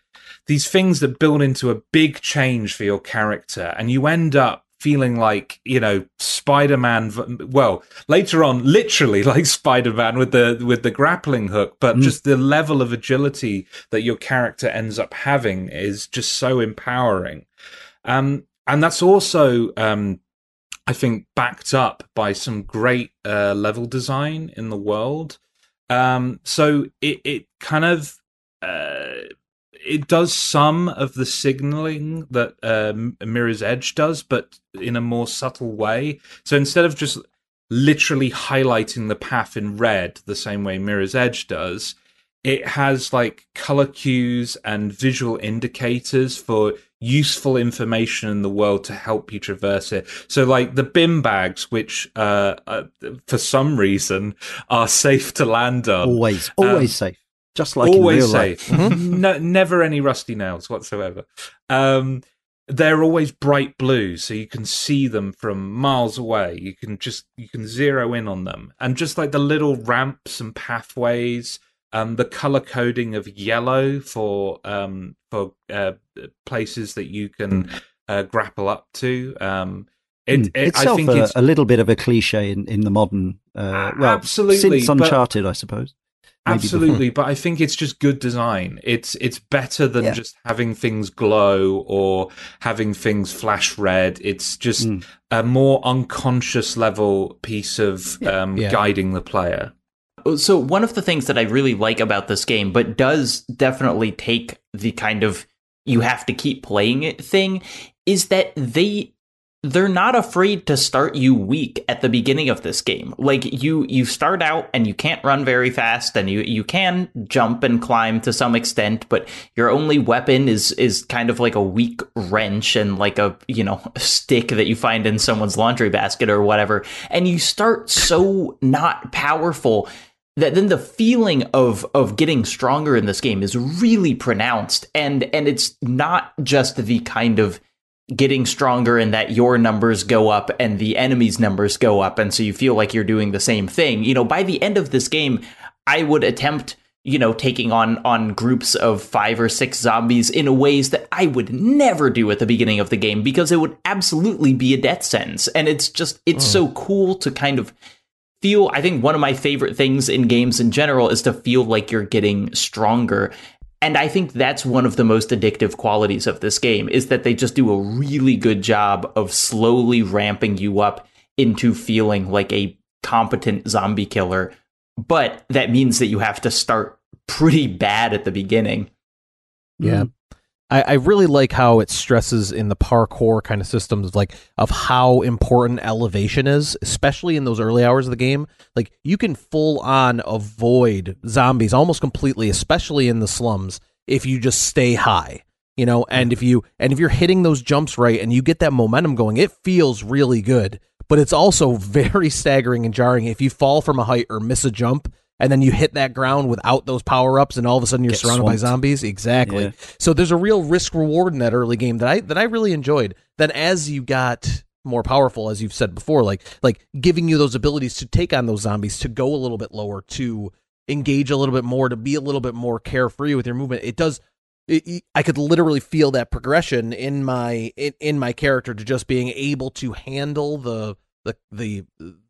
these things that build into a big change for your character, and you end up feeling like you know spider-man well later on literally like spider-man with the with the grappling hook but mm. just the level of agility that your character ends up having is just so empowering um and that's also um i think backed up by some great uh level design in the world um so it it kind of uh it does some of the signaling that um, Mirror's Edge does, but in a more subtle way. So instead of just literally highlighting the path in red the same way Mirror's Edge does, it has like color cues and visual indicators for useful information in the world to help you traverse it. So, like the bin bags, which uh, uh for some reason are safe to land on. Always, always um, safe just like always safe. Mm-hmm. no, never any rusty nails whatsoever. Um, they're always bright blue, so you can see them from miles away. You can just you can zero in on them, and just like the little ramps and pathways, um, the color coding of yellow for um for uh, places that you can uh, grapple up to. Um, it, mm. it, itself I think a, a, little bit of a cliche in, in the modern uh, well absolutely since Uncharted, but, I suppose. Absolutely, but I think it's just good design. It's it's better than yeah. just having things glow or having things flash red. It's just mm. a more unconscious level piece of yeah. Um, yeah. guiding the player. So one of the things that I really like about this game, but does definitely take the kind of you have to keep playing it thing, is that they they're not afraid to start you weak at the beginning of this game. Like you you start out and you can't run very fast and you you can jump and climb to some extent, but your only weapon is is kind of like a weak wrench and like a, you know, stick that you find in someone's laundry basket or whatever. And you start so not powerful that then the feeling of of getting stronger in this game is really pronounced and and it's not just the kind of getting stronger and that your numbers go up and the enemy's numbers go up and so you feel like you're doing the same thing. You know by the end of this game i would attempt you know taking on on groups of 5 or 6 zombies in ways that i would never do at the beginning of the game because it would absolutely be a death sentence. And it's just it's oh. so cool to kind of feel i think one of my favorite things in games in general is to feel like you're getting stronger and I think that's one of the most addictive qualities of this game is that they just do a really good job of slowly ramping you up into feeling like a competent zombie killer. But that means that you have to start pretty bad at the beginning. Yeah. I, I really like how it stresses in the parkour kind of systems like of how important elevation is, especially in those early hours of the game. Like you can full on avoid zombies almost completely, especially in the slums, if you just stay high. You know, and if you and if you're hitting those jumps right and you get that momentum going, it feels really good. But it's also very staggering and jarring if you fall from a height or miss a jump and then you hit that ground without those power ups, and all of a sudden you're Get surrounded swamped. by zombies. Exactly. Yeah. So there's a real risk reward in that early game that I that I really enjoyed. Then as you got more powerful, as you've said before, like like giving you those abilities to take on those zombies, to go a little bit lower, to engage a little bit more, to be a little bit more carefree with your movement. It does. It, I could literally feel that progression in my in, in my character to just being able to handle the the the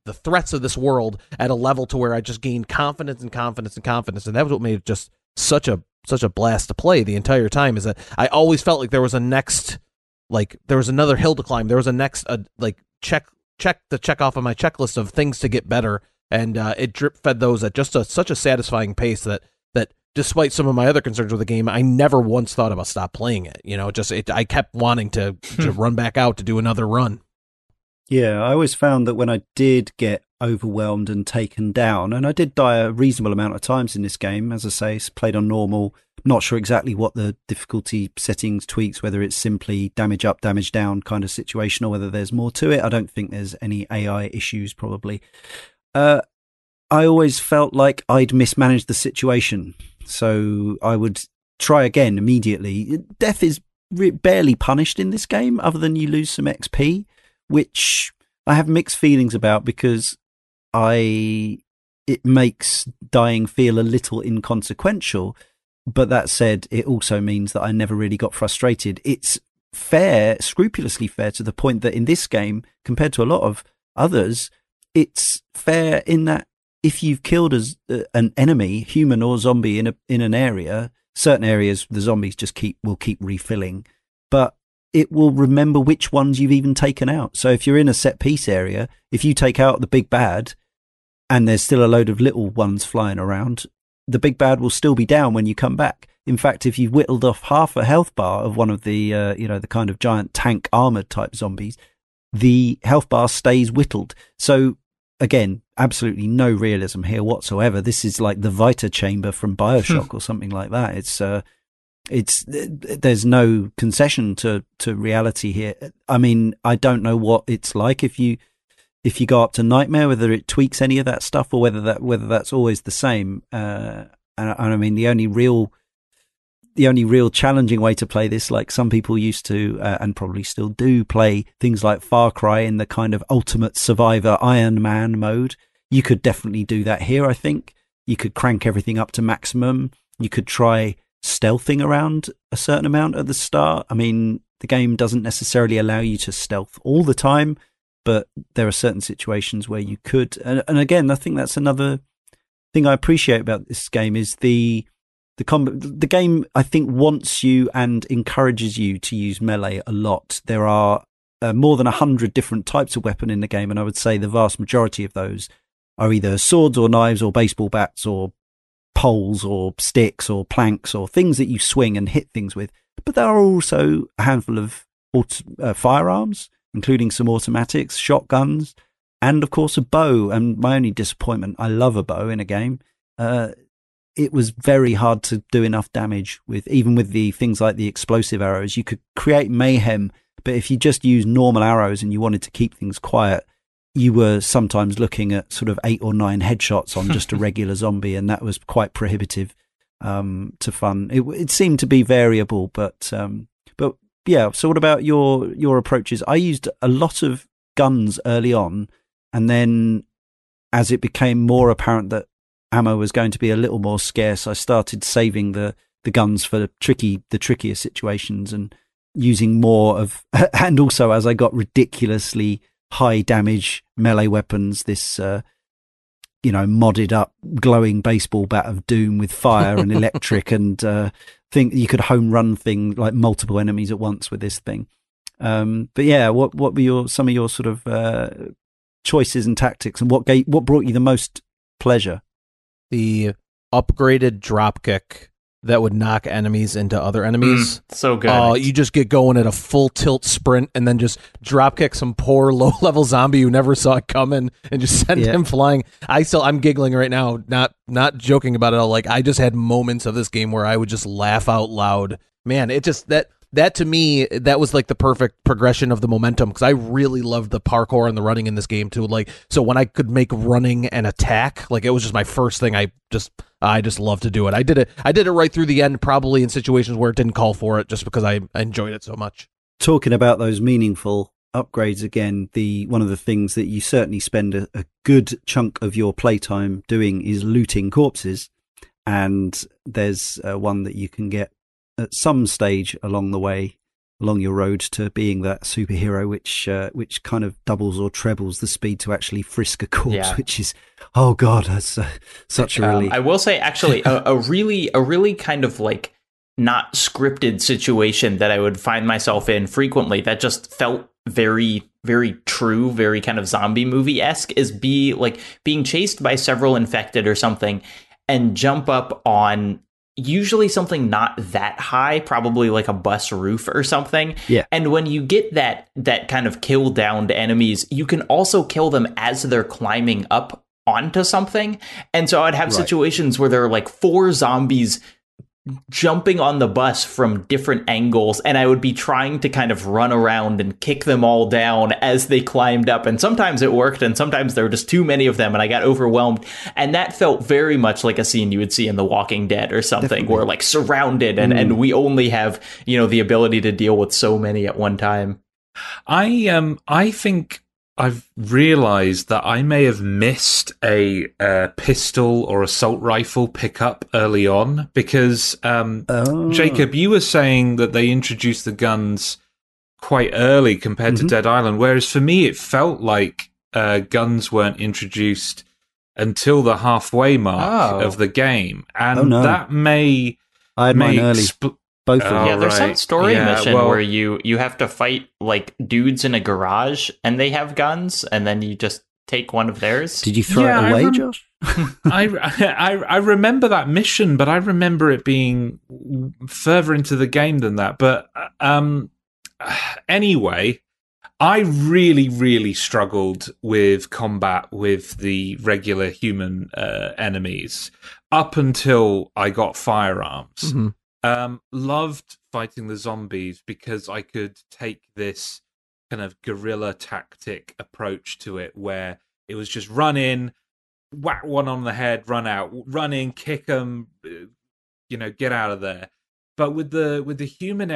the threats of this world at a level to where I just gained confidence and confidence and confidence, and that was what made it just such a such a blast to play the entire time. Is that I always felt like there was a next, like there was another hill to climb. There was a next, uh, like check check the check off of my checklist of things to get better, and uh, it drip fed those at just a, such a satisfying pace that that despite some of my other concerns with the game, I never once thought about stop playing it. You know, just it, I kept wanting to to run back out to do another run. Yeah, I always found that when I did get overwhelmed and taken down, and I did die a reasonable amount of times in this game, as I say, it's played on normal. Not sure exactly what the difficulty settings tweaks, whether it's simply damage up, damage down kind of situation, or whether there's more to it. I don't think there's any AI issues, probably. Uh, I always felt like I'd mismanaged the situation. So I would try again immediately. Death is barely punished in this game, other than you lose some XP which I have mixed feelings about because I it makes dying feel a little inconsequential. But that said, it also means that I never really got frustrated. It's fair, scrupulously fair to the point that in this game, compared to a lot of others, it's fair in that if you've killed as uh, an enemy, human or zombie, in a in an area, certain areas the zombies just keep will keep refilling. But it will remember which ones you've even taken out. So if you're in a set piece area, if you take out the big bad and there's still a load of little ones flying around, the big bad will still be down when you come back. In fact, if you've whittled off half a health bar of one of the, uh, you know, the kind of giant tank armored type zombies, the health bar stays whittled. So again, absolutely no realism here whatsoever. This is like the Vita chamber from Bioshock or something like that. It's, uh, it's there's no concession to to reality here. I mean, I don't know what it's like if you if you go up to Nightmare, whether it tweaks any of that stuff or whether that whether that's always the same. Uh, and, and I mean, the only real the only real challenging way to play this, like some people used to uh, and probably still do, play things like Far Cry in the kind of ultimate survivor Iron Man mode. You could definitely do that here. I think you could crank everything up to maximum. You could try stealthing around a certain amount at the start. I mean, the game doesn't necessarily allow you to stealth all the time, but there are certain situations where you could. And, and again, I think that's another thing I appreciate about this game is the the com- the game I think wants you and encourages you to use melee a lot. There are uh, more than a hundred different types of weapon in the game, and I would say the vast majority of those are either swords or knives or baseball bats or poles or sticks or planks or things that you swing and hit things with. But there are also a handful of auto, uh, firearms, including some automatics, shotguns, and of course a bow. And my only disappointment, I love a bow in a game. Uh, it was very hard to do enough damage with, even with the things like the explosive arrows. You could create mayhem, but if you just use normal arrows and you wanted to keep things quiet, you were sometimes looking at sort of eight or nine headshots on just a regular zombie, and that was quite prohibitive um, to fun. It, it, seemed to be variable, but um, but yeah. So, what about your your approaches? I used a lot of guns early on, and then as it became more apparent that ammo was going to be a little more scarce, I started saving the the guns for the tricky the trickier situations and using more of and also as I got ridiculously high damage melee weapons, this, uh, you know, modded up glowing baseball bat of doom with fire and electric and, uh, think you could home run thing like multiple enemies at once with this thing. Um, but yeah, what what were your some of your sort of uh, choices and tactics, and what gave, what brought you the most pleasure? The upgraded dropkick that would knock enemies into other enemies. Mm, so good. Oh, you just get going at a full tilt sprint and then just drop kick some poor low level zombie who never saw it coming and just send yeah. him flying. I still I'm giggling right now, not not joking about it all. Like I just had moments of this game where I would just laugh out loud. Man, it just that that to me that was like the perfect progression of the momentum because I really loved the parkour and the running in this game too. Like so when I could make running and attack, like it was just my first thing. I just I just love to do it. I did it. I did it right through the end, probably in situations where it didn't call for it, just because I, enjoyed it so much. Talking about those meaningful upgrades again, the one of the things that you certainly spend a, a good chunk of your playtime doing is looting corpses, and there's uh, one that you can get at some stage along the way along your road to being that superhero, which uh, which kind of doubles or trebles the speed to actually frisk a corpse, yeah. which is oh god, that's uh, such a um, relief. I will say, actually, a, a really a really kind of like not scripted situation that I would find myself in frequently that just felt very very true very kind of zombie movie esque is be like being chased by several infected or something and jump up on usually something not that high, probably like a bus roof or something. Yeah. And when you get that that kind of kill downed enemies, you can also kill them as they're climbing up onto something. And so I'd have right. situations where there are like four zombies jumping on the bus from different angles and I would be trying to kind of run around and kick them all down as they climbed up and sometimes it worked and sometimes there were just too many of them and I got overwhelmed and that felt very much like a scene you would see in The Walking Dead or something Definitely. where like surrounded and mm. and we only have you know the ability to deal with so many at one time I um I think I've realized that I may have missed a uh, pistol or assault rifle pickup early on because, um, oh. Jacob, you were saying that they introduced the guns quite early compared mm-hmm. to Dead Island, whereas for me it felt like uh, guns weren't introduced until the halfway mark oh. of the game, and oh, no. that may I had mine early. Expl- both of them. Yeah, there's right. some story yeah, mission well, where you you have to fight like dudes in a garage and they have guns, and then you just take one of theirs. Did you throw yeah, it away, rem- Josh? I, I I remember that mission, but I remember it being further into the game than that. But um, anyway, I really, really struggled with combat with the regular human uh, enemies up until I got firearms. Mm-hmm. Um, loved fighting the zombies because I could take this kind of guerrilla tactic approach to it where it was just run in, whack one on the head, run out, run in, kick them, uh, you know, get out of there. But with the with the human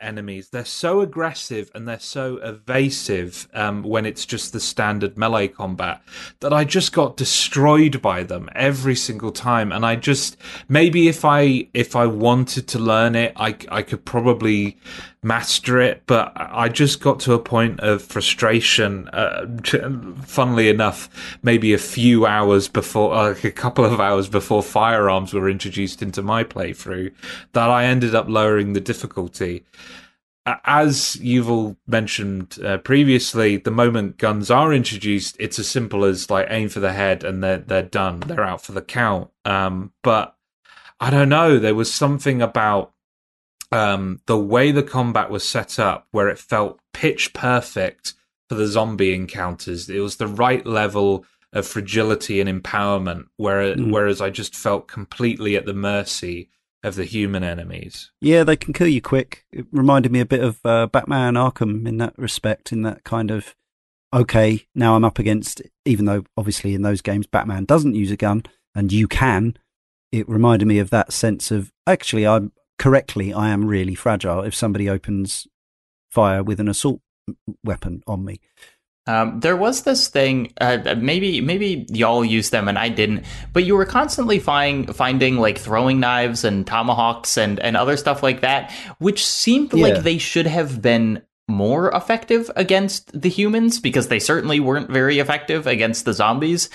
enemies. They're so aggressive and they're so evasive um, when it's just the standard melee combat that I just got destroyed by them every single time. And I just maybe if I if I wanted to learn it, I I could probably master it, but I just got to a point of frustration. Uh, funnily enough, maybe a few hours before, like a couple of hours before firearms were introduced into my playthrough, that I ended up lowering the difficulty. As you've all mentioned uh, previously, the moment guns are introduced, it's as simple as like aim for the head and they're they're done. They're out for the count. Um, but I don't know. There was something about um, the way the combat was set up, where it felt pitch perfect for the zombie encounters. It was the right level of fragility and empowerment, whereas, mm. whereas I just felt completely at the mercy of the human enemies. Yeah, they can kill you quick. It reminded me a bit of uh, Batman Arkham in that respect, in that kind of, okay, now I'm up against, even though obviously in those games Batman doesn't use a gun and you can, it reminded me of that sense of actually I'm correctly, I am really fragile if somebody opens fire with an assault weapon on me. Um, there was this thing, uh, maybe maybe y'all used them and I didn't, but you were constantly find, finding like throwing knives and tomahawks and, and other stuff like that, which seemed yeah. like they should have been more effective against the humans because they certainly weren't very effective against the zombies.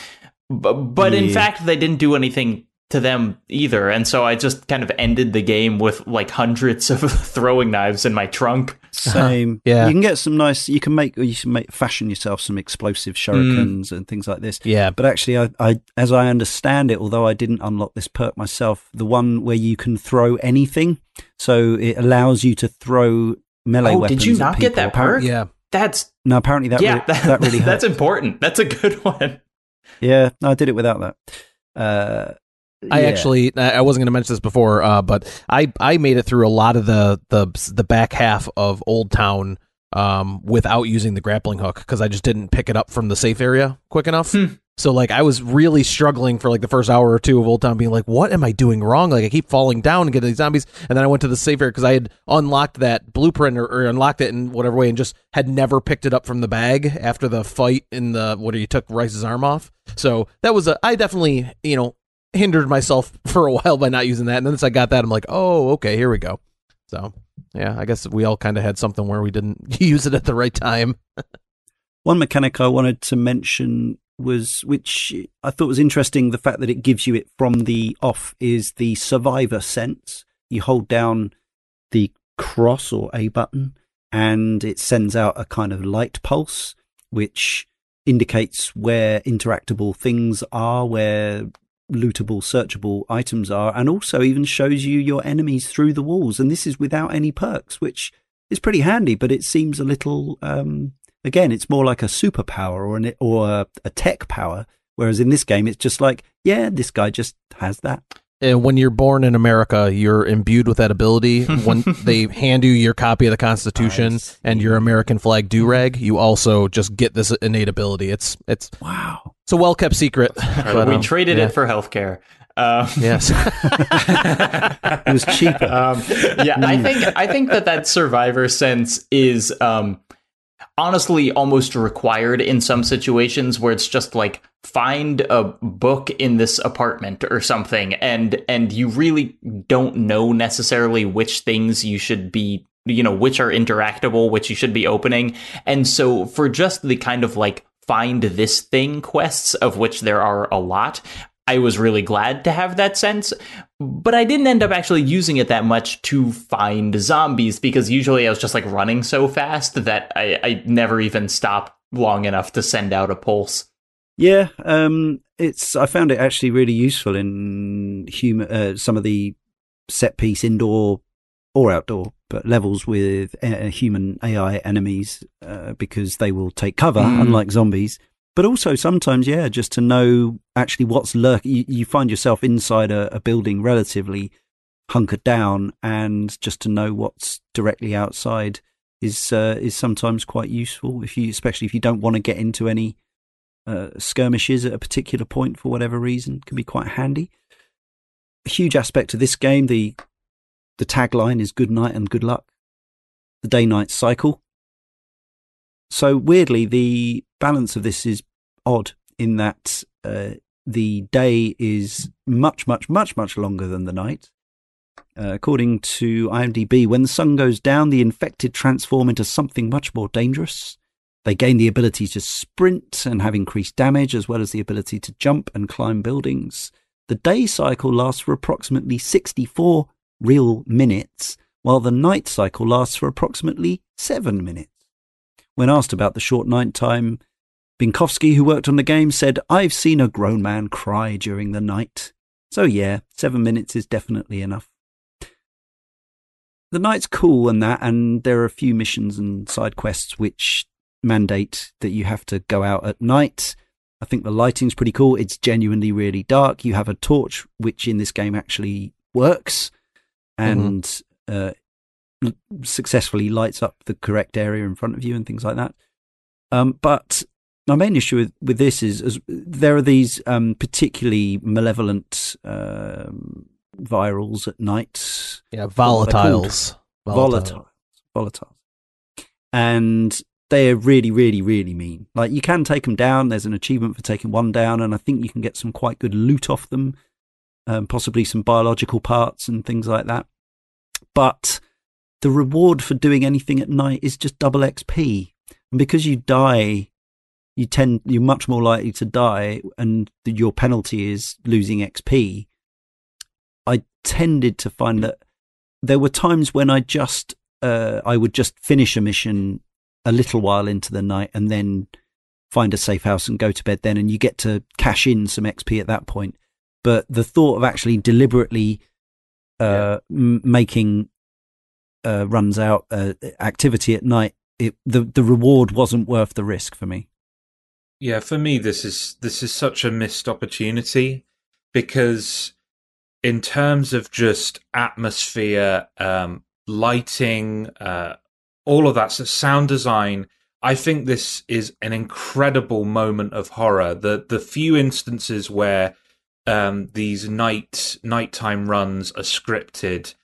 But, but yeah. in fact, they didn't do anything to them either. And so I just kind of ended the game with like hundreds of throwing knives in my trunk. Same. Yeah. You can get some nice. You can make. You can make fashion yourself some explosive shurikens and things like this. Yeah. But actually, I, I, as I understand it, although I didn't unlock this perk myself, the one where you can throw anything, so it allows you to throw melee Oh, weapons. did you at not get that Appar- perk? Yeah. That's No, apparently that yeah, re- that, really that's important. That's a good one. Yeah, no, I did it without that. Uh, I yeah. actually I wasn't going to mention this before, uh, but I I made it through a lot of the the the back half of Old Town um, without using the grappling hook because I just didn't pick it up from the safe area quick enough. Hmm. So like I was really struggling for like the first hour or two of Old Town, being like, "What am I doing wrong?" Like I keep falling down and getting these zombies, and then I went to the safe area because I had unlocked that blueprint or, or unlocked it in whatever way, and just had never picked it up from the bag after the fight in the what you took Rais's arm off. So that was a I definitely you know hindered myself for a while by not using that, and then once I got that, I'm like, "Oh, okay, here we go." So yeah, I guess we all kind of had something where we didn't use it at the right time. One mechanic I wanted to mention was, which I thought was interesting, the fact that it gives you it from the off is the survivor sense. You hold down the cross or A button and it sends out a kind of light pulse, which indicates where interactable things are, where lootable, searchable items are, and also even shows you your enemies through the walls. And this is without any perks, which is pretty handy, but it seems a little, um, again, it's more like a superpower or an, or a, a tech power. Whereas in this game, it's just like, yeah, this guy just has that. And when you're born in America, you're imbued with that ability. when they hand you your copy of the Constitution Nice. and your American flag do rag, you also just get this innate ability. It's it's Wow. It's a well kept secret. But, we um, traded yeah. it for healthcare. Um, yes. It was cheap. um, yeah, I think I think that that survivor sense is um, honestly almost required in some situations where it's just like find a book in this apartment or something, and and you really don't know necessarily which things you should be you know which are interactable, which you should be opening, and so for just the kind of like find this thing quests of which there are a lot I was really glad to have that sense, but I didn't end up actually using it that much to find zombies because usually I was just like running so fast that I, I never even stopped long enough to send out a pulse. Yeah, um, it's. I found it actually really useful in human uh, some of the set piece indoor or outdoor, levels with uh, human AI enemies uh, because they will take cover, Mm. unlike zombies. But also sometimes, yeah, just to know actually what's lurk. You, you find yourself inside a, a building relatively hunkered down, and just to know what's directly outside is uh, is sometimes quite useful. If you, especially if you don't want to get into any uh, skirmishes at a particular point for whatever reason can be quite handy. A huge aspect of this game, the the tagline is good night and good luck. The day night cycle. So weirdly, the balance of this is odd in that uh, the day is much, much, much, much longer than the night. Uh, according to IMDb, when the sun goes down, the infected transform into something much more dangerous. They gain the ability to sprint and have increased damage, as well as the ability to jump and climb buildings. The day cycle lasts for approximately 64 real minutes, while the night cycle lasts for approximately 7 minutes. When asked about the short night time, Binkowski, who worked on the game, said, I've seen a grown man cry during the night. So, yeah, 7 minutes is definitely enough. The night's cool and that, and there are a few missions and side quests which mandate that you have to go out at night. I think the lighting's pretty cool. It's genuinely really dark. You have a torch, which in this game actually works and uh, successfully lights up the correct area in front of you and things like that. Um, but my main issue with, with this is, is there are these um, particularly malevolent um, virals at night yeah, What are they called? volatiles. volatile, volatile, and they're really, really, really mean. Like you can take them down. There's an achievement for taking one down, and I think you can get some quite good loot off them, um, possibly some biological parts and things like that. But the reward for doing anything at night is just double XP, and because you die. You tend you're much more likely to die, and your penalty is losing XP I tended to find that there were times when I just uh, I would just finish a mission a little while into the night and then find a safe house and go to bed then and you get to cash in some XP at that point. But the thought of actually deliberately uh, yeah. m- making uh, runs out uh, activity at night, it, the the reward wasn't worth the risk for me. Yeah, for me, this is this is such a missed opportunity because, in terms of just atmosphere, um, lighting, uh, all of that, so sound design, I think this is an incredible moment of horror. The the few instances where um, these night nighttime runs are scripted,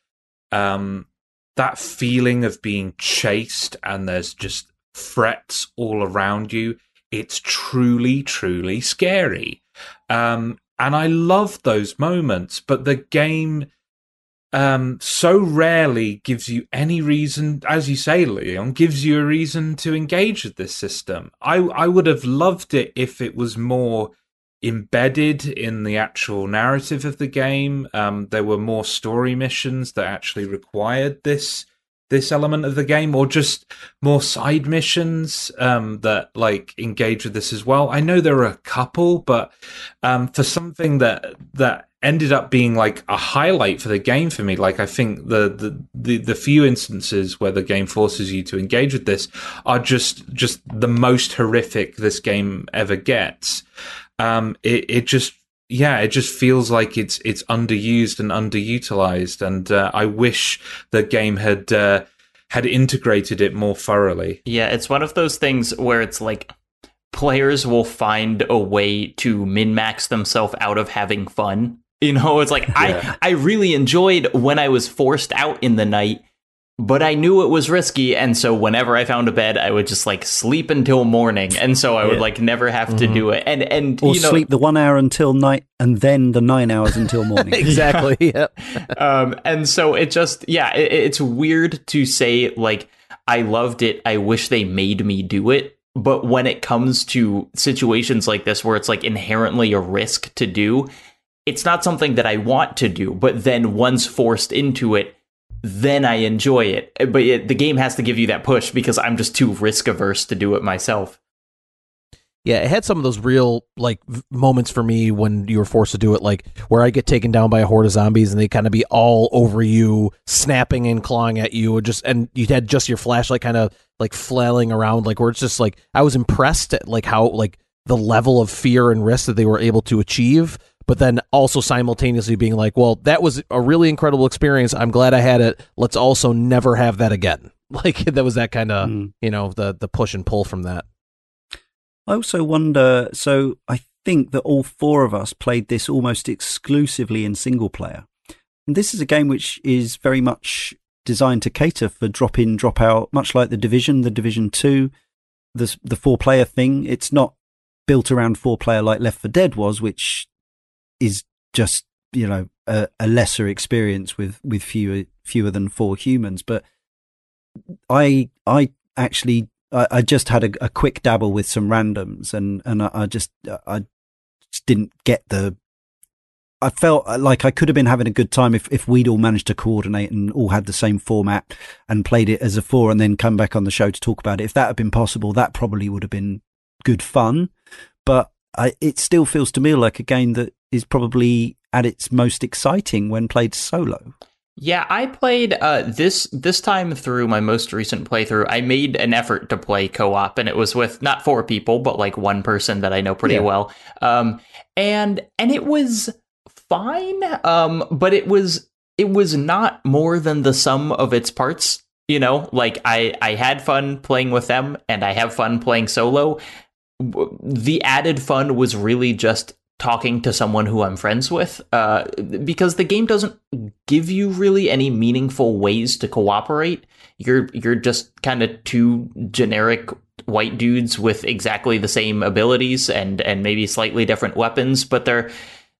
um, that feeling of being chased and there's just threats all around you it's truly, truly scary. Um, and I love those moments, but the game um, so rarely gives you any reason, as you say, Leon, gives you a reason to engage with this system. I, I would have loved it if it was more embedded in the actual narrative of the game. Um, there were more story missions that actually required this this element of the game or just more side missions um, that like engage with this as well i know there are a couple but um, for something that that ended up being like a highlight for the game for me like i think the, the the the few instances where the game forces you to engage with this are just just the most horrific this game ever gets um, it, it just yeah, it just feels like it's it's underused and underutilized, and uh, I wish the game had uh, had integrated it more thoroughly. Yeah, it's one of those things where it's like players will find a way to min max themselves out of having fun. You know, it's like yeah. I I really enjoyed when I was forced out in the night but I knew it was risky, and so whenever I found a bed, I would just like sleep until morning, and so I would like never have mm-hmm. to do it, and and or you know, sleep the one hour until night, and then the nine hours until morning. exactly. Yeah. um, and so it just yeah, it, it's weird to say like I loved it. I wish they made me do it, but when it comes to situations like this where it's like inherently a risk to do, it's not something that I want to do. But then once forced into it then I enjoy it. Eh, but it, the game has to give you that push because I'm just too risk averse to do it myself. Yeah, it had some of those real like moments for me when you were forced to do it, like where I get taken down by a horde of zombies and they kind of be all over you, snapping and clawing at you, and just and you had just your flashlight kind of like flailing around, like where it's just like I was impressed at like how like the level of fear and risk that they were able to achieve but then also simultaneously being like, well, that was a really incredible experience. I'm glad I had it. Let's also never have that again. Like that was that kind of, mm. you know, the the push and pull from that. I also wonder, so I think that all four of us played this almost exclusively in single player. And this is a game which is very much designed to cater for drop in, drop out, much like the Division, the Division 2, the, the four player thing. It's not built around four player like Left 4 Dead was, which is just you know a, a, lesser experience with with fewer fewer than four humans. But I I actually I, I just had a, a, quick dabble with some randoms, and and I, I just I just didn't get the. I felt like I could have been having a good time if, if we'd all managed to coordinate and all had the same format and played it as a four and then come back on the show to talk about it. If that had been possible, that probably would have been good fun. But I, it still feels to me like a game that is probably at its most exciting when played solo. Yeah, I played uh, this this time through my most recent playthrough. I made an effort to play co-op, and it was with not four people, but like one person that I know pretty yeah. well. Um, and and it was fine, um, but it was it was not more than the sum of its parts. You know, like I I had fun playing with them, and I have fun playing solo. The added fun was really just talking to someone who I'm friends with, uh, because the game doesn't give you really any meaningful ways to cooperate. You're you're just kind of two generic white dudes with exactly the same abilities and and maybe slightly different weapons, but there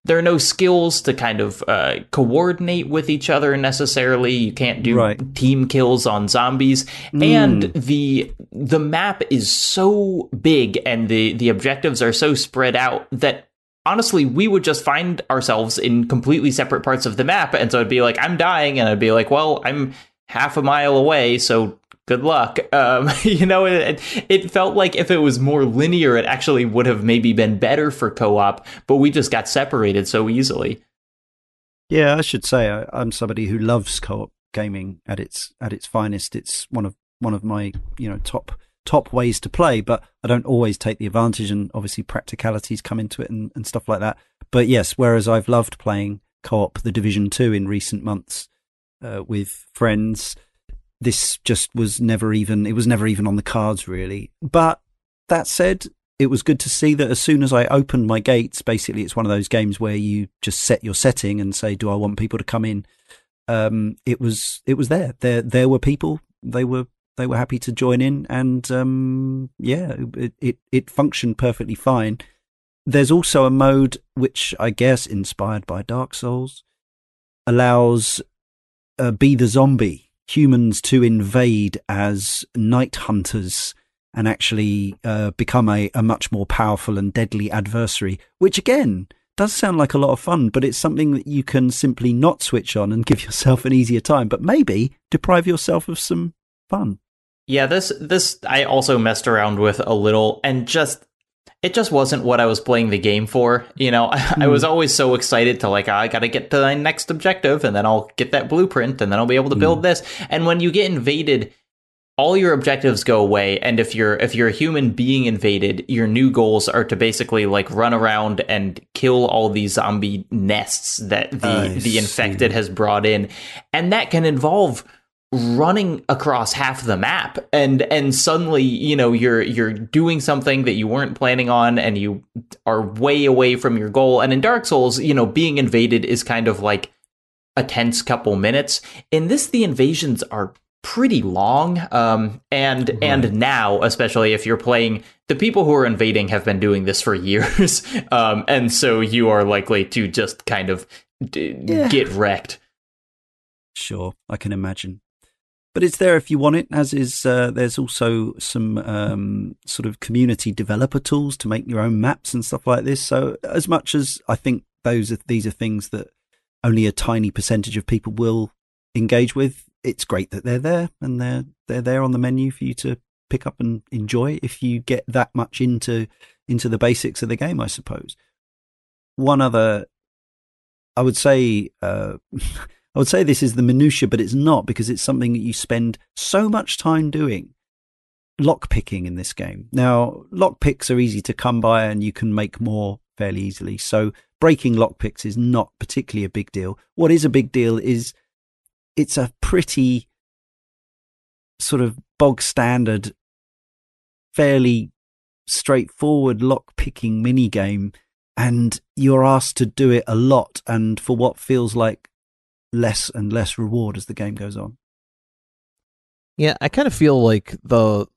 there are no skills to kind of uh, coordinate with each other necessarily. You can't do right. team kills on zombies, mm. and the the map is so big and the the objectives are so spread out that honestly, we would just find ourselves in completely separate parts of the map. And so it'd be like, I'm dying. And I'd be like, well, I'm half a mile away. So good luck. Um, you know, it, it felt like if it was more linear, it actually would have maybe been better for co op, but we just got separated so easily. Yeah, I should say I, I'm somebody who loves co-op gaming at its at its finest. It's one of one of my you know top top ways to play, but I don't always take the advantage and obviously practicalities come into it and, and stuff like that. But yes, whereas I've loved playing co-op the Division 2 in recent months uh, with friends, this just was never even, it was never even on the cards really. But that said, it was good to see that as soon as I opened my gates, basically it's one of those games where you just set your setting and say, do I want people to come in? Um, it was, it was there. There, there were people. They were they were happy to join in, and um, yeah, it, it, it functioned perfectly fine. There's also a mode which I guess inspired by Dark Souls allows uh, be the zombie humans to invade as night hunters and actually uh, become a, a much more powerful and deadly adversary, which again does sound like a lot of fun, but it's something that you can simply not switch on and give yourself an easier time, but maybe deprive yourself of some fun. Yeah, this this I also messed around with a little and just it just wasn't what I was playing the game for. You know, mm. I was hmm. always so excited to like, oh, I got to get to my next objective and then I'll get that blueprint and then I'll be able to build mm. this. And when you get invaded, all your objectives go away and if you're if you're a human being invaded your new goals are to basically like run around and kill all these zombie nests that the I the infected see. has brought in and that can involve running across half the map and and suddenly you know you're you're doing something that you weren't planning on and you are way away from your goal. And in dark souls you know being invaded is kind of like a tense couple minutes. In this the invasions are pretty long um and and now especially if you're playing the people who are invading have been doing this for years um and so you are likely to just kind of d- yeah. get wrecked. Sure, I can imagine but it's there if you want it. As is, uh, there's also some um, sort of community developer tools to make your own maps and stuff like this. So, as much as I think those are, these are things that only a tiny percentage of people will engage with, it's great that they're there and they're they're there on the menu for you to pick up and enjoy if you get that much into into the basics of the game, I suppose. One other, I would say. Uh, I would say this is the minutia, but it's not because it's something that you spend so much time doing. Lock picking in this game. Now, lock picks are easy to come by and you can make more fairly easily. So breaking lock picks is not particularly a big deal. What is a big deal is it's a pretty sort of bog standard, fairly straightforward lock picking mini game and you're asked to do it a lot and for what feels like less and less reward as the game goes on. Yeah, I kind of feel like the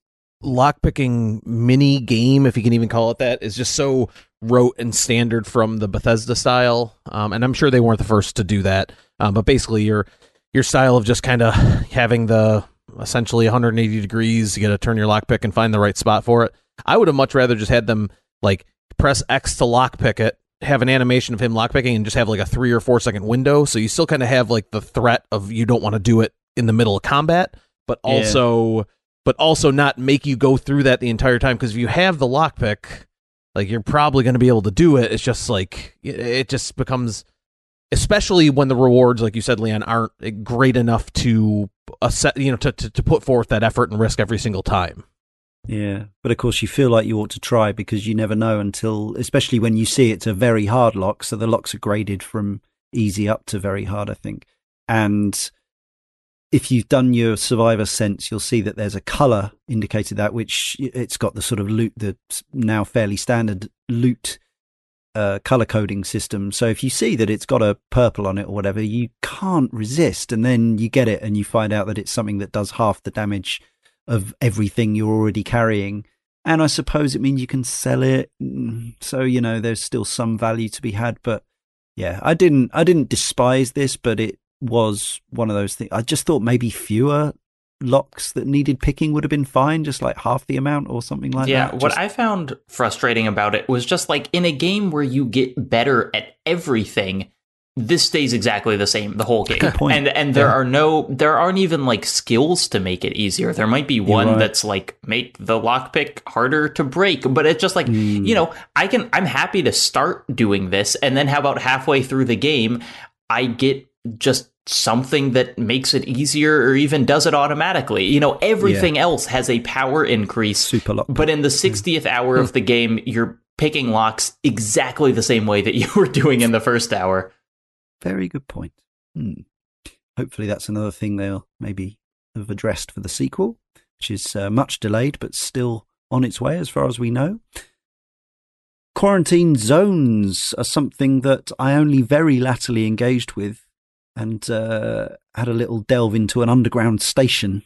lockpicking mini game, if you can even call it that, is just so rote and standard from the Bethesda style. Um, and I'm sure they weren't the first to do that. Um, but basically, your your style of just kind of having the essentially 180 degrees, you got to turn your lockpick and find the right spot for it. I would have much rather just had them like press X to lockpick it, have an animation of him lockpicking and just have like a three or four second window. So you still kind of have like the threat of you don't want to do it in the middle of combat, but also, yeah. but also not make you go through that the entire time. Because if you have the lockpick, like you're probably going to be able to do it. It's just like it just becomes, especially when the rewards, like you said, Leon, aren't eh, great enough to uh, set, you know, to, to to put forth that effort and risk every single time. Yeah, but of course you feel like you ought to try because you never know until, especially when you see it's a very hard lock. So the locks are graded from easy up to very hard, I think. And if you've done your survivor sense, you'll see that there's a color indicated that, which it's got the sort of loot, the now fairly standard loot uh, color coding system. So if you see that it's got a purple on it or whatever, you can't resist. And then you get it and you find out that it's something that does half the damage of everything you're already carrying. And I suppose it means you can sell it. So, you know, there's still some value to be had. But yeah, I didn't, I didn't despise this, but it was one of those things. I just thought maybe fewer locks that needed picking would have been fine, just like half the amount or something like yeah, that. Yeah, what Just- I found frustrating about it was just like in a game where you get better at everything, this stays exactly the same the whole game. And and there are no there aren't even like skills to make it easier. There might be one right. that's like make the lockpick harder to break, but it's just like, Hmm. you know, I can I'm happy to start doing this and then how about halfway through the game I get just something that makes it easier or even does it automatically. You know, everything else has a power increase. super lock. But in the 60th hour of the game, you're picking locks exactly the same way that you were doing in the first hour. Very good point. Hmm. Hopefully, that's another thing they'll maybe have addressed for the sequel, which is uh, much delayed but still on its way, as far as we know. Quarantine zones are something that I only very latterly engaged with and uh, had a little delve into an underground station.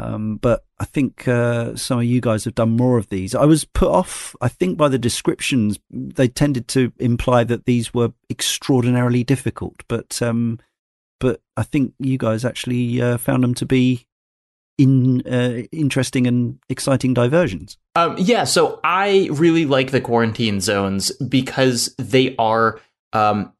Um, but I think uh, some of you guys have done more of these. I was put off, I think, by the descriptions. They tended to imply that these were extraordinarily difficult, but um, but I think you guys actually uh, found them to be in uh, interesting and exciting diversions. Um, yeah, so I really like the quarantine zones because they are um,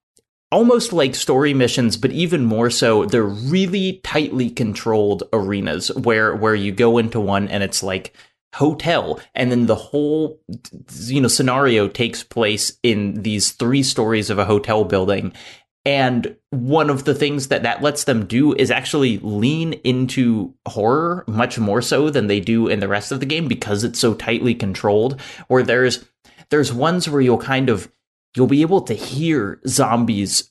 almost like story missions, but even more so, they're really tightly controlled arenas where where you go into one and it's like hotel and then the whole you know scenario takes place in these three stories of a hotel building and one of the things that that lets them do is actually lean into horror much more so than they do in the rest of the game because it's so tightly controlled. Where there's there's ones where you'll kind of you'll be able to hear zombies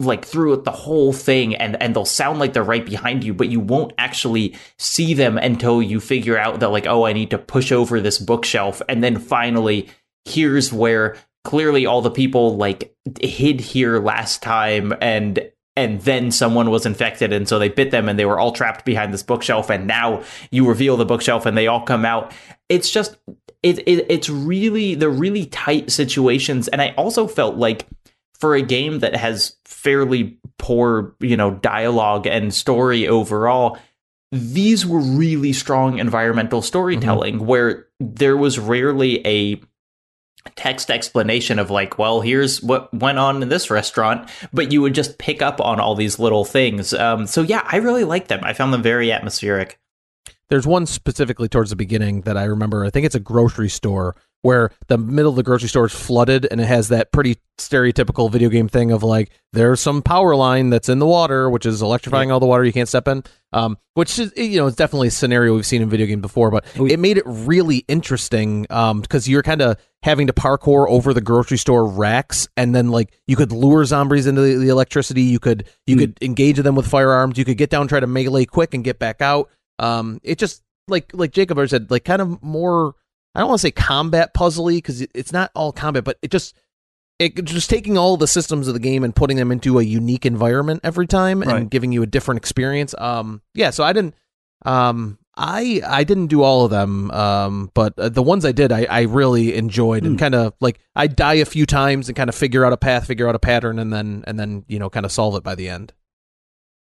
like throughout the whole thing and and they'll sound like they're right behind you but you won't actually see them until you figure out that like oh I need to push over this bookshelf and then finally here's where clearly all the people like hid here last time and and then someone was infected and so they bit them and they were all trapped behind this bookshelf and now you reveal the bookshelf and they all come out. It's just it, it it's really the really tight situations and i also felt like for a game that has fairly poor you know dialogue and story overall these were really strong environmental storytelling where there was rarely a text explanation of like, well, here's what went on in this restaurant, but you would just pick up on all these little things. Um, so yeah, I really like them. I found them very atmospheric. There's one specifically towards the beginning that I remember. I think it's a grocery store where the middle of the grocery store is flooded and it has that pretty stereotypical video game thing of like there's some power line that's in the water which is electrifying all the water you can't step in um, which is you know it's definitely a scenario we've seen in video game before but Oh, it made it really interesting because you're kind of having to parkour over the grocery store racks and then like you could lure zombies into the, the electricity you could you Hmm. could engage them with firearms you could get down try to melee quick and get back out um, it just like like Jacob already said, like kind of more. I don't want to say combat puzzly because it, it's not all combat, but it just it just taking all the systems of the game and putting them into a unique environment every time Right. and giving you a different experience. Um, yeah. So I didn't. Um, I I didn't do all of them. Um, but uh, the ones I did, I I really enjoyed and Hmm. kind of like I die a few times and kind of figure out a path, figure out a pattern, and then and then you know kind of solve it by the end.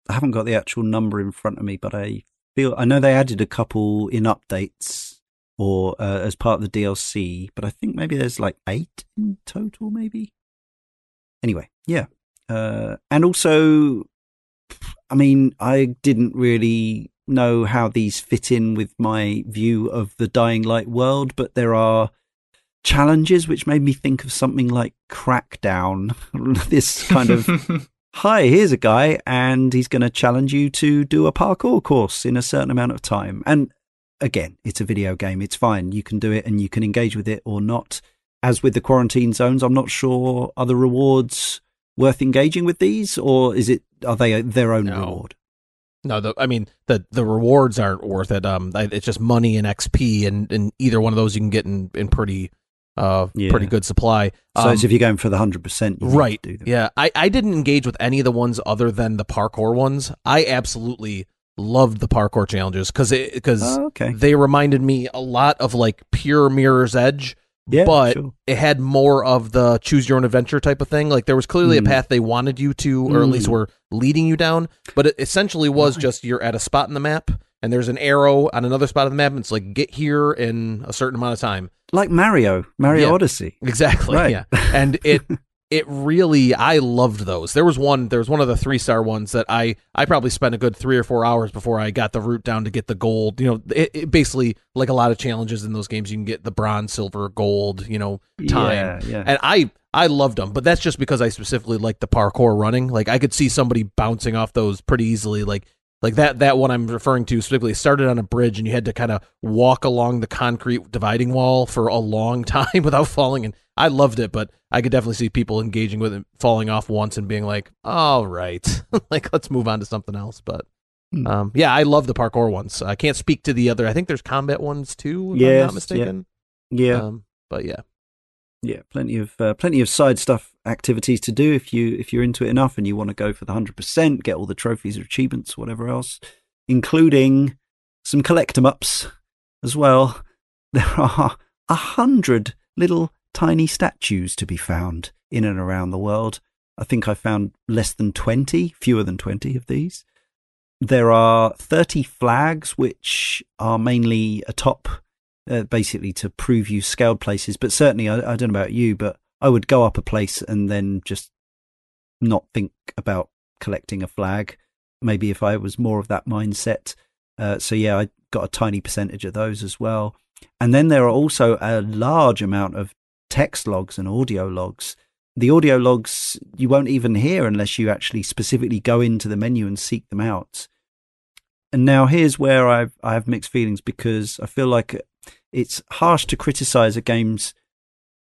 I haven't got the actual number in front of me, but I feel I know they added a couple in updates or uh, as part of the DLC, but I think maybe there's like eight in total, maybe. Anyway, yeah, uh, and also, I mean, I didn't really know how these fit in with my view of the Dying Light world, but there are challenges which made me think of something like Crackdown. this kind of hi, here's a guy, and he's going to challenge you to do a parkour course in a certain amount of time. And again, it's a video game. It's fine. You can do it and you can engage with it or not. As with the quarantine zones, I'm not sure are the rewards worth engaging with these, or is it are they their own No. reward? No, the I mean the the rewards aren't worth it. Um, it's just money and XP, and, and either one of those you can get in in pretty uh Yeah. pretty good supply. So Um, as if you're going for the hundred percent, right? Yeah, I I didn't engage with any of the ones other than the parkour ones. I absolutely loved the parkour challenges because because Oh, okay. they reminded me a lot of like pure Mirror's Edge, Yeah, but sure. it had more of the choose your own adventure type of thing. Like there was clearly Mm. a path they wanted you to, or at least Mm. were leading you down, but it essentially was Right. just you're at a spot in the map. And there's an arrow on another spot of the map, and it's like get here in a certain amount of time. Like Mario, Mario Yeah. Odyssey. Exactly. Right. Yeah. And it it really I loved those. There was one there was one of the three star ones that I I probably spent a good three or four hours before I got the route down to get the gold. You know, it, it basically like a lot of challenges in those games, you can get the bronze, silver, gold. You know, time. Yeah, yeah. And I I loved them, but that's just because I specifically like the parkour running. Like I could see somebody bouncing off those pretty easily. Like like that that one I'm referring to specifically started on a bridge and you had to kind of walk along the concrete dividing wall for a long time without falling. And I loved it, but I could definitely see people engaging with it, falling off once and being like, "All right, like let's move on to something else." But Hmm. um, yeah, I love the parkour ones. I can't speak to the other. I think there's combat ones too. If I'm not mistaken. yeah. Um, but yeah. Yeah, plenty of uh, plenty of side stuff activities to do if you if you're into it enough and you want to go for the hundred percent, get all the trophies or achievements, whatever else, including some collect ups as well. There are a hundred little tiny statues to be found in and around the world. I think I found less than twenty, fewer than twenty of these. There are thirty flags, which are mainly atop uh, basically to prove you scaled places. But certainly, I, I don't know about you, but I would go up a place and then just not think about collecting a flag. Maybe if I was more of that mindset. Uh, so yeah, I got a tiny percentage of those as well. And then there are also a large amount of text logs and audio logs. The audio logs you won't even hear unless you actually specifically go into the menu and seek them out. And now here's where I've I have mixed feelings because I feel like it's harsh to criticize a game's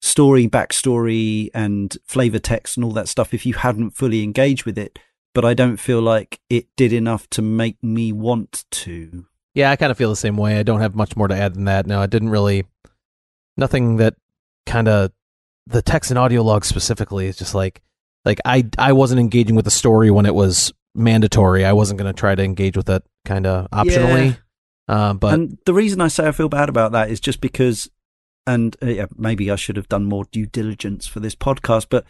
story, backstory, and flavor text and all that stuff if you hadn't fully engaged with it. But I don't feel like it did enough to make me want to. Yeah, I kind of feel the same way. I don't have much more to add than that. No, I didn't really. Nothing that kind of the text and audio log specifically is just like like I I wasn't engaging with the story when it was mandatory. I wasn't going to try to engage with it kind of optionally. Uh, but and the reason I say I feel bad about that is just because, and uh, yeah, maybe I should have done more due diligence for this podcast, but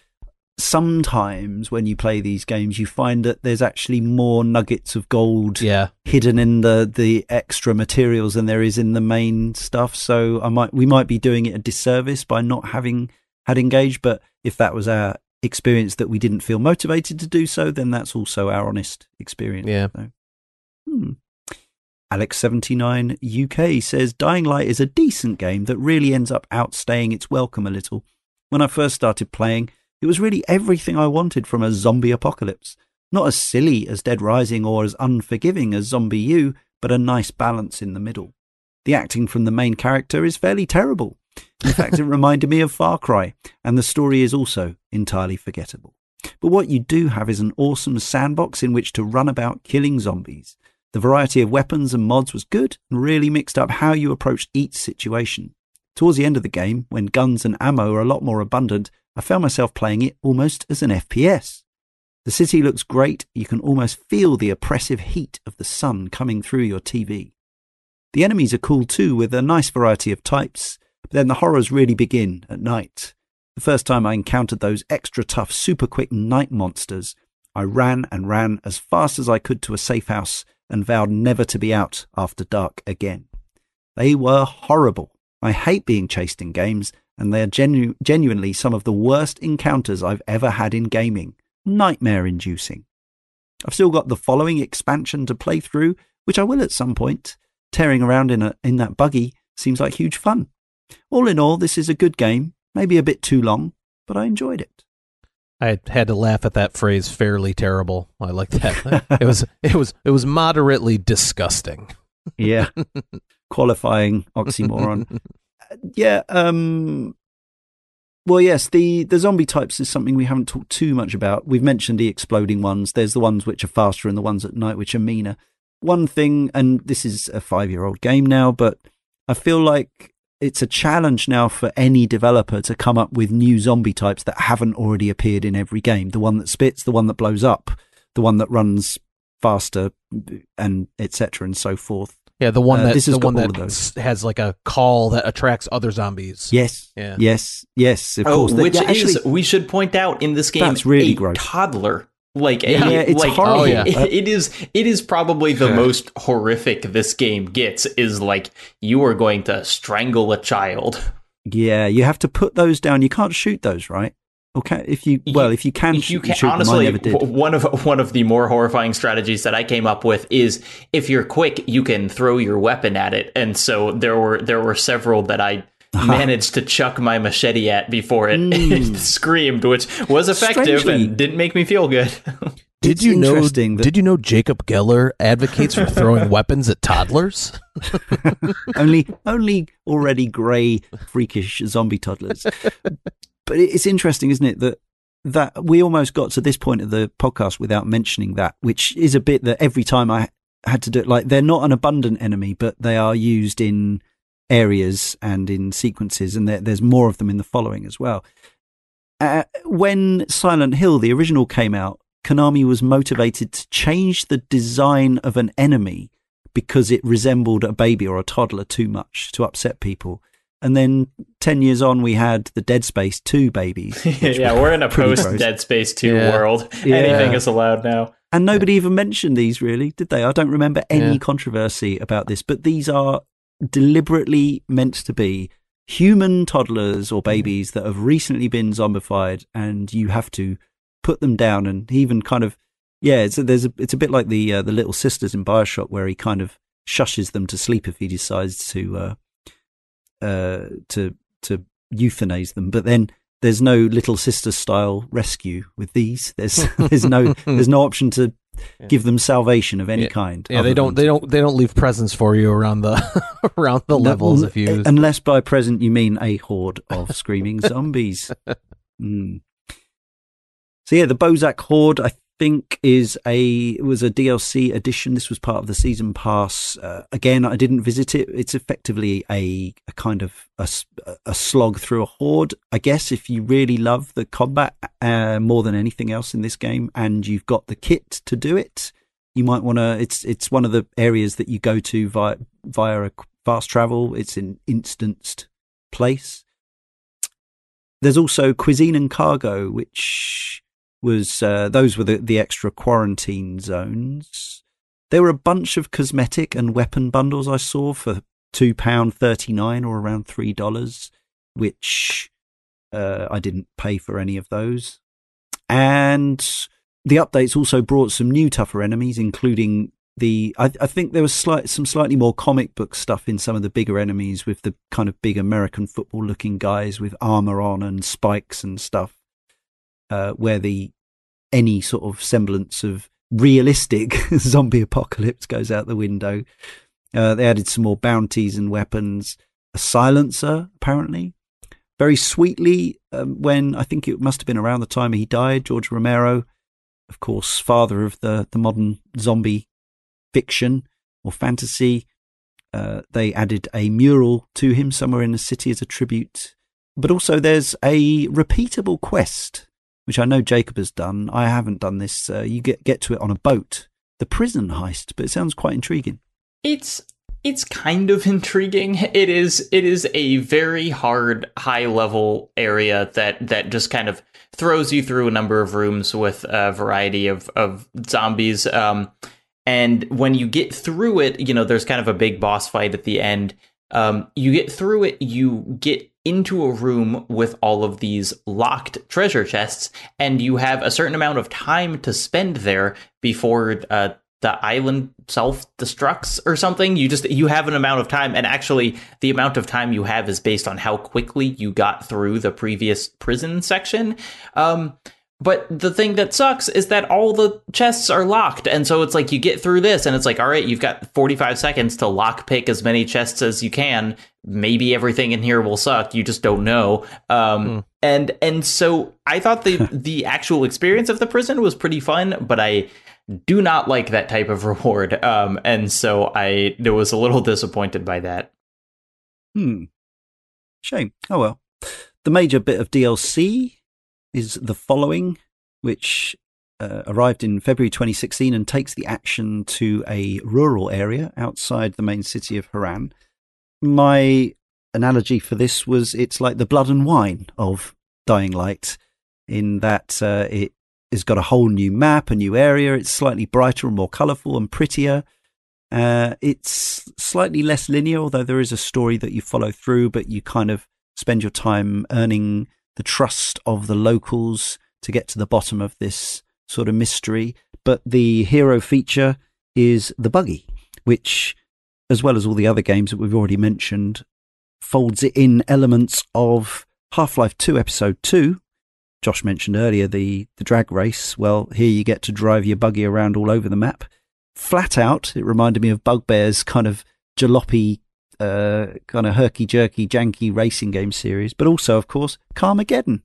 sometimes when you play these games, you find that there's actually more nuggets of gold yeah, hidden in the the extra materials than there is in the main stuff. So I might we might be doing it a disservice by not having had engaged. But if that was our experience that we didn't feel motivated to do so, then that's also our honest experience. Yeah. So, hmm. Alex79 UK says Dying Light is a decent game that really ends up outstaying its welcome a little. When I first started playing, it was really everything I wanted from a zombie apocalypse. Not as silly as Dead Rising or as unforgiving as ZombiU, but a nice balance in the middle. The acting from the main character is fairly terrible. In fact, it reminded me of Far Cry, and the story is also entirely forgettable. But what you do have is an awesome sandbox in which to run about killing zombies. The variety of weapons and mods was good and really mixed up how you approached each situation. Towards the end of the game, when guns and ammo are a lot more abundant, I found myself playing it almost as an FPS. The city looks great, you can almost feel the oppressive heat of the sun coming through your TV. The enemies are cool too, with a nice variety of types, but then the horrors really begin at night. The first time I encountered those extra tough, super quick night monsters, I ran and ran as fast as I could to a safe house and vowed never to be out after dark again. They were horrible. I hate being chased in games, and they are genu- genuinely some of the worst encounters I've ever had in gaming. Nightmare inducing. I've still got the following expansion to play through, which I will at some point. Tearing around in, a, in that buggy seems like huge fun. All in all, this is a good game, maybe a bit too long, but I enjoyed it. I had to laugh at that phrase. Fairly terrible. I like that. it was it was it was moderately disgusting. Yeah. Qualifying oxymoron. yeah, um well yes, the the zombie types is something we haven't talked too much about. We've mentioned the exploding ones. There's the ones which are faster and the ones at night which are meaner. One thing and this is a 5-year-old game now, but I feel like it's a challenge now for any developer to come up with new zombie types that haven't already appeared in every game. The one that spits, the one that blows up, the one that runs faster and etc and so forth. Yeah, the one Uh, that this has the one that those. has like a call that attracts other zombies. Yes. Yeah. Yes. Yes. Of Oh, course. Which yeah, is we should point out in this game That's really a gross. toddler Like, Yeah, a, it's like horrible. Oh, yeah. it- it is. It is probably the most horrific this game gets. Is like you are going to strangle a child. Yeah, you have to put those down. You can't shoot those, right? Okay, if you You- well, if you can, you shoot, can shoot them, I honestly never did. one of one of the more horrifying strategies that I came up with is if you're quick, you can throw your weapon at it. And so there were there were several that I managed to chuck my machete at before it, Mm. screamed, which was effective Strangely- and didn't make me feel good. Did It's you know? that- Did you know Jacob Geller advocates for throwing weapons at toddlers? only only already grey freakish zombie toddlers but it's interesting isn't it that that we almost got to this point of the podcast without mentioning that which is a bit that every time i had to do it like they're not an abundant enemy but they are used in areas and in sequences and there, there's more of them in the following as well uh, when silent hill the original came out konami was motivated to change the design of an enemy because it resembled a baby or a toddler too much to upset people. And then 10 years on, we had the Dead Space 2 babies. yeah, were we're in a post gross. Dead Space 2 Yeah. world. Yeah. Anything is allowed now. And nobody even mentioned these, really, did they? I don't remember any Yeah. controversy about this, but these are deliberately meant to be human toddlers or babies that have recently been zombified, and you have to put them down and even kind of. Yeah, it's a, there's a, it's a bit like the uh, the little sisters in Bioshock, where he kind of shushes them to sleep if he decides to uh, uh, to to euthanize them. But then there's no little sister style rescue with these. There's there's no there's no option to give them salvation of any Yeah. kind. Yeah, they don't. They don't. They don't leave presents for you around the around the levels. If you unless by present you mean a horde of screaming zombies. Mm. So yeah, the Bozak Horde, I think, is a was a DLC edition. This was part of the season pass. Uh, again, I didn't visit it. It's effectively a, a kind of a slog through a horde. I guess if you really love the combat uh, more than anything else in this game, and you've got the kit to do it, you might want to. It's it's one of the areas that you go to via via a fast travel. It's an instanced place. There's also cuisine and cargo, which was uh, those were the, the extra quarantine zones. There were a bunch of cosmetic and weapon bundles I saw for two pound thirty nine or around three dollars, which uh, I didn't pay for any of those. And the updates also brought some new tougher enemies, including the I, I think there was slight, some slightly more comic book stuff in some of the bigger enemies with the kind of big American football looking guys with armor on and spikes and stuff, uh, where the any sort of semblance of realistic zombie apocalypse goes out the window. Uh, they added some more bounties and weapons, a silencer apparently. Very sweetly, um, when I think it must have been around the time he died, George Romero, of course, father of the the modern zombie fiction or fantasy. Uh, they added a mural to him somewhere in the city as a tribute. But also, there's a repeatable quest, which I know Jacob has done. I haven't done this. Uh, you get get to it on a boat, the prison heist, but it sounds quite intriguing. It's it's kind of intriguing. It is it is a very hard high level area that that just kind of throws you through a number of rooms with a variety of of zombies. Um, and when you get through it, you know there's kind of a big boss fight at the end. Um, you get through it, you get into a room with all of these locked treasure chests, and you have a certain amount of time to spend there before uh, the island self destructs or something. You just you have an amount of time, and actually, the amount of time you have is based on how quickly you got through the previous prison section. Um, but the thing that sucks is that all the chests are locked. And so it's like you get through this and it's like, all right, you've got 45 seconds to lock pick as many chests as you can. Maybe everything in here will suck. You just don't know. Um, Hmm. and, and so I thought the, the actual experience of the prison was pretty fun, but I do not like that type of reward. Um, and so I was a little disappointed by that. Hmm. Shame. Oh well. The major bit of DLC is the following, which uh, arrived in February 2016 and takes the action to a rural area outside the main city of Harran. My analogy for this was it's like the blood and wine of Dying Light, in that uh, it has got a whole new map, a new area. It's slightly brighter and more colourful and prettier. Uh, it's slightly less linear, although there is a story that you follow through, but you kind of spend your time earning the trust of the locals to get to the bottom of this sort of mystery. But the hero feature is the buggy, which, as well as all the other games that we've already mentioned, folds it in elements of Half Life 2 Episode 2. Josh mentioned earlier the, the drag race. Well, here you get to drive your buggy around all over the map. Flat out, it reminded me of Bugbear's kind of jalopy, uh, kind of herky jerky, janky racing game series, but also, of course, Carmageddon.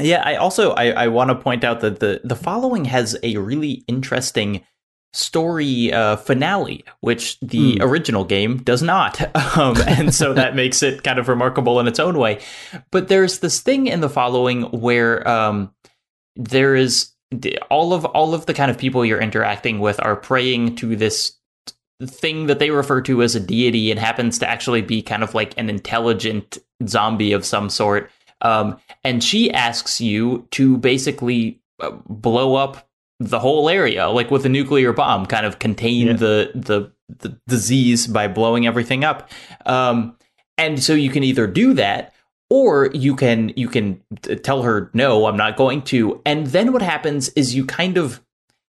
Yeah, I also I, I want to point out that the the following has a really interesting story uh, finale, which the mm. original game does not. Um, and so that makes it kind of remarkable in its own way. But there's this thing in the following where um, there is all of all of the kind of people you're interacting with are praying to this thing that they refer to as a deity and happens to actually be kind of like an intelligent zombie of some sort. Um, and she asks you to basically uh, blow up the whole area, like with a nuclear bomb, kind of contain yeah. the, the the disease by blowing everything up. Um, and so you can either do that, or you can you can tell her no, I'm not going to. And then what happens is you kind of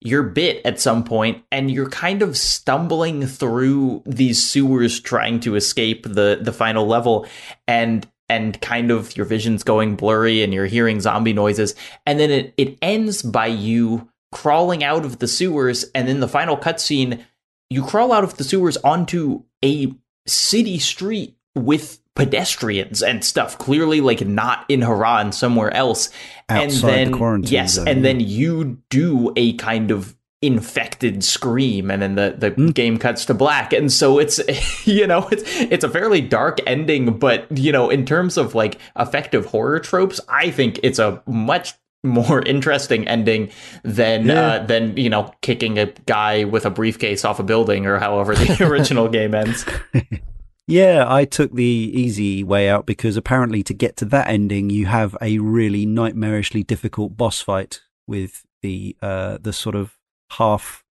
you're bit at some point and you're kind of stumbling through these sewers trying to escape the the final level and and kind of your vision's going blurry and you're hearing zombie noises and then it, it ends by you crawling out of the sewers, and in the final cutscene, you crawl out of the sewers onto a city street with pedestrians and stuff clearly like not in Harran somewhere else Outside and then the yes zone. and then you do a kind of infected scream and then the, the mm. game cuts to black and so it's you know it's it's a fairly dark ending but you know in terms of like effective horror tropes i think it's a much more interesting ending than yeah. uh, than you know kicking a guy with a briefcase off a building or however the original game ends. Yeah, I took the easy way out because apparently to get to that ending, you have a really nightmarishly difficult boss fight with the uh, the sort of half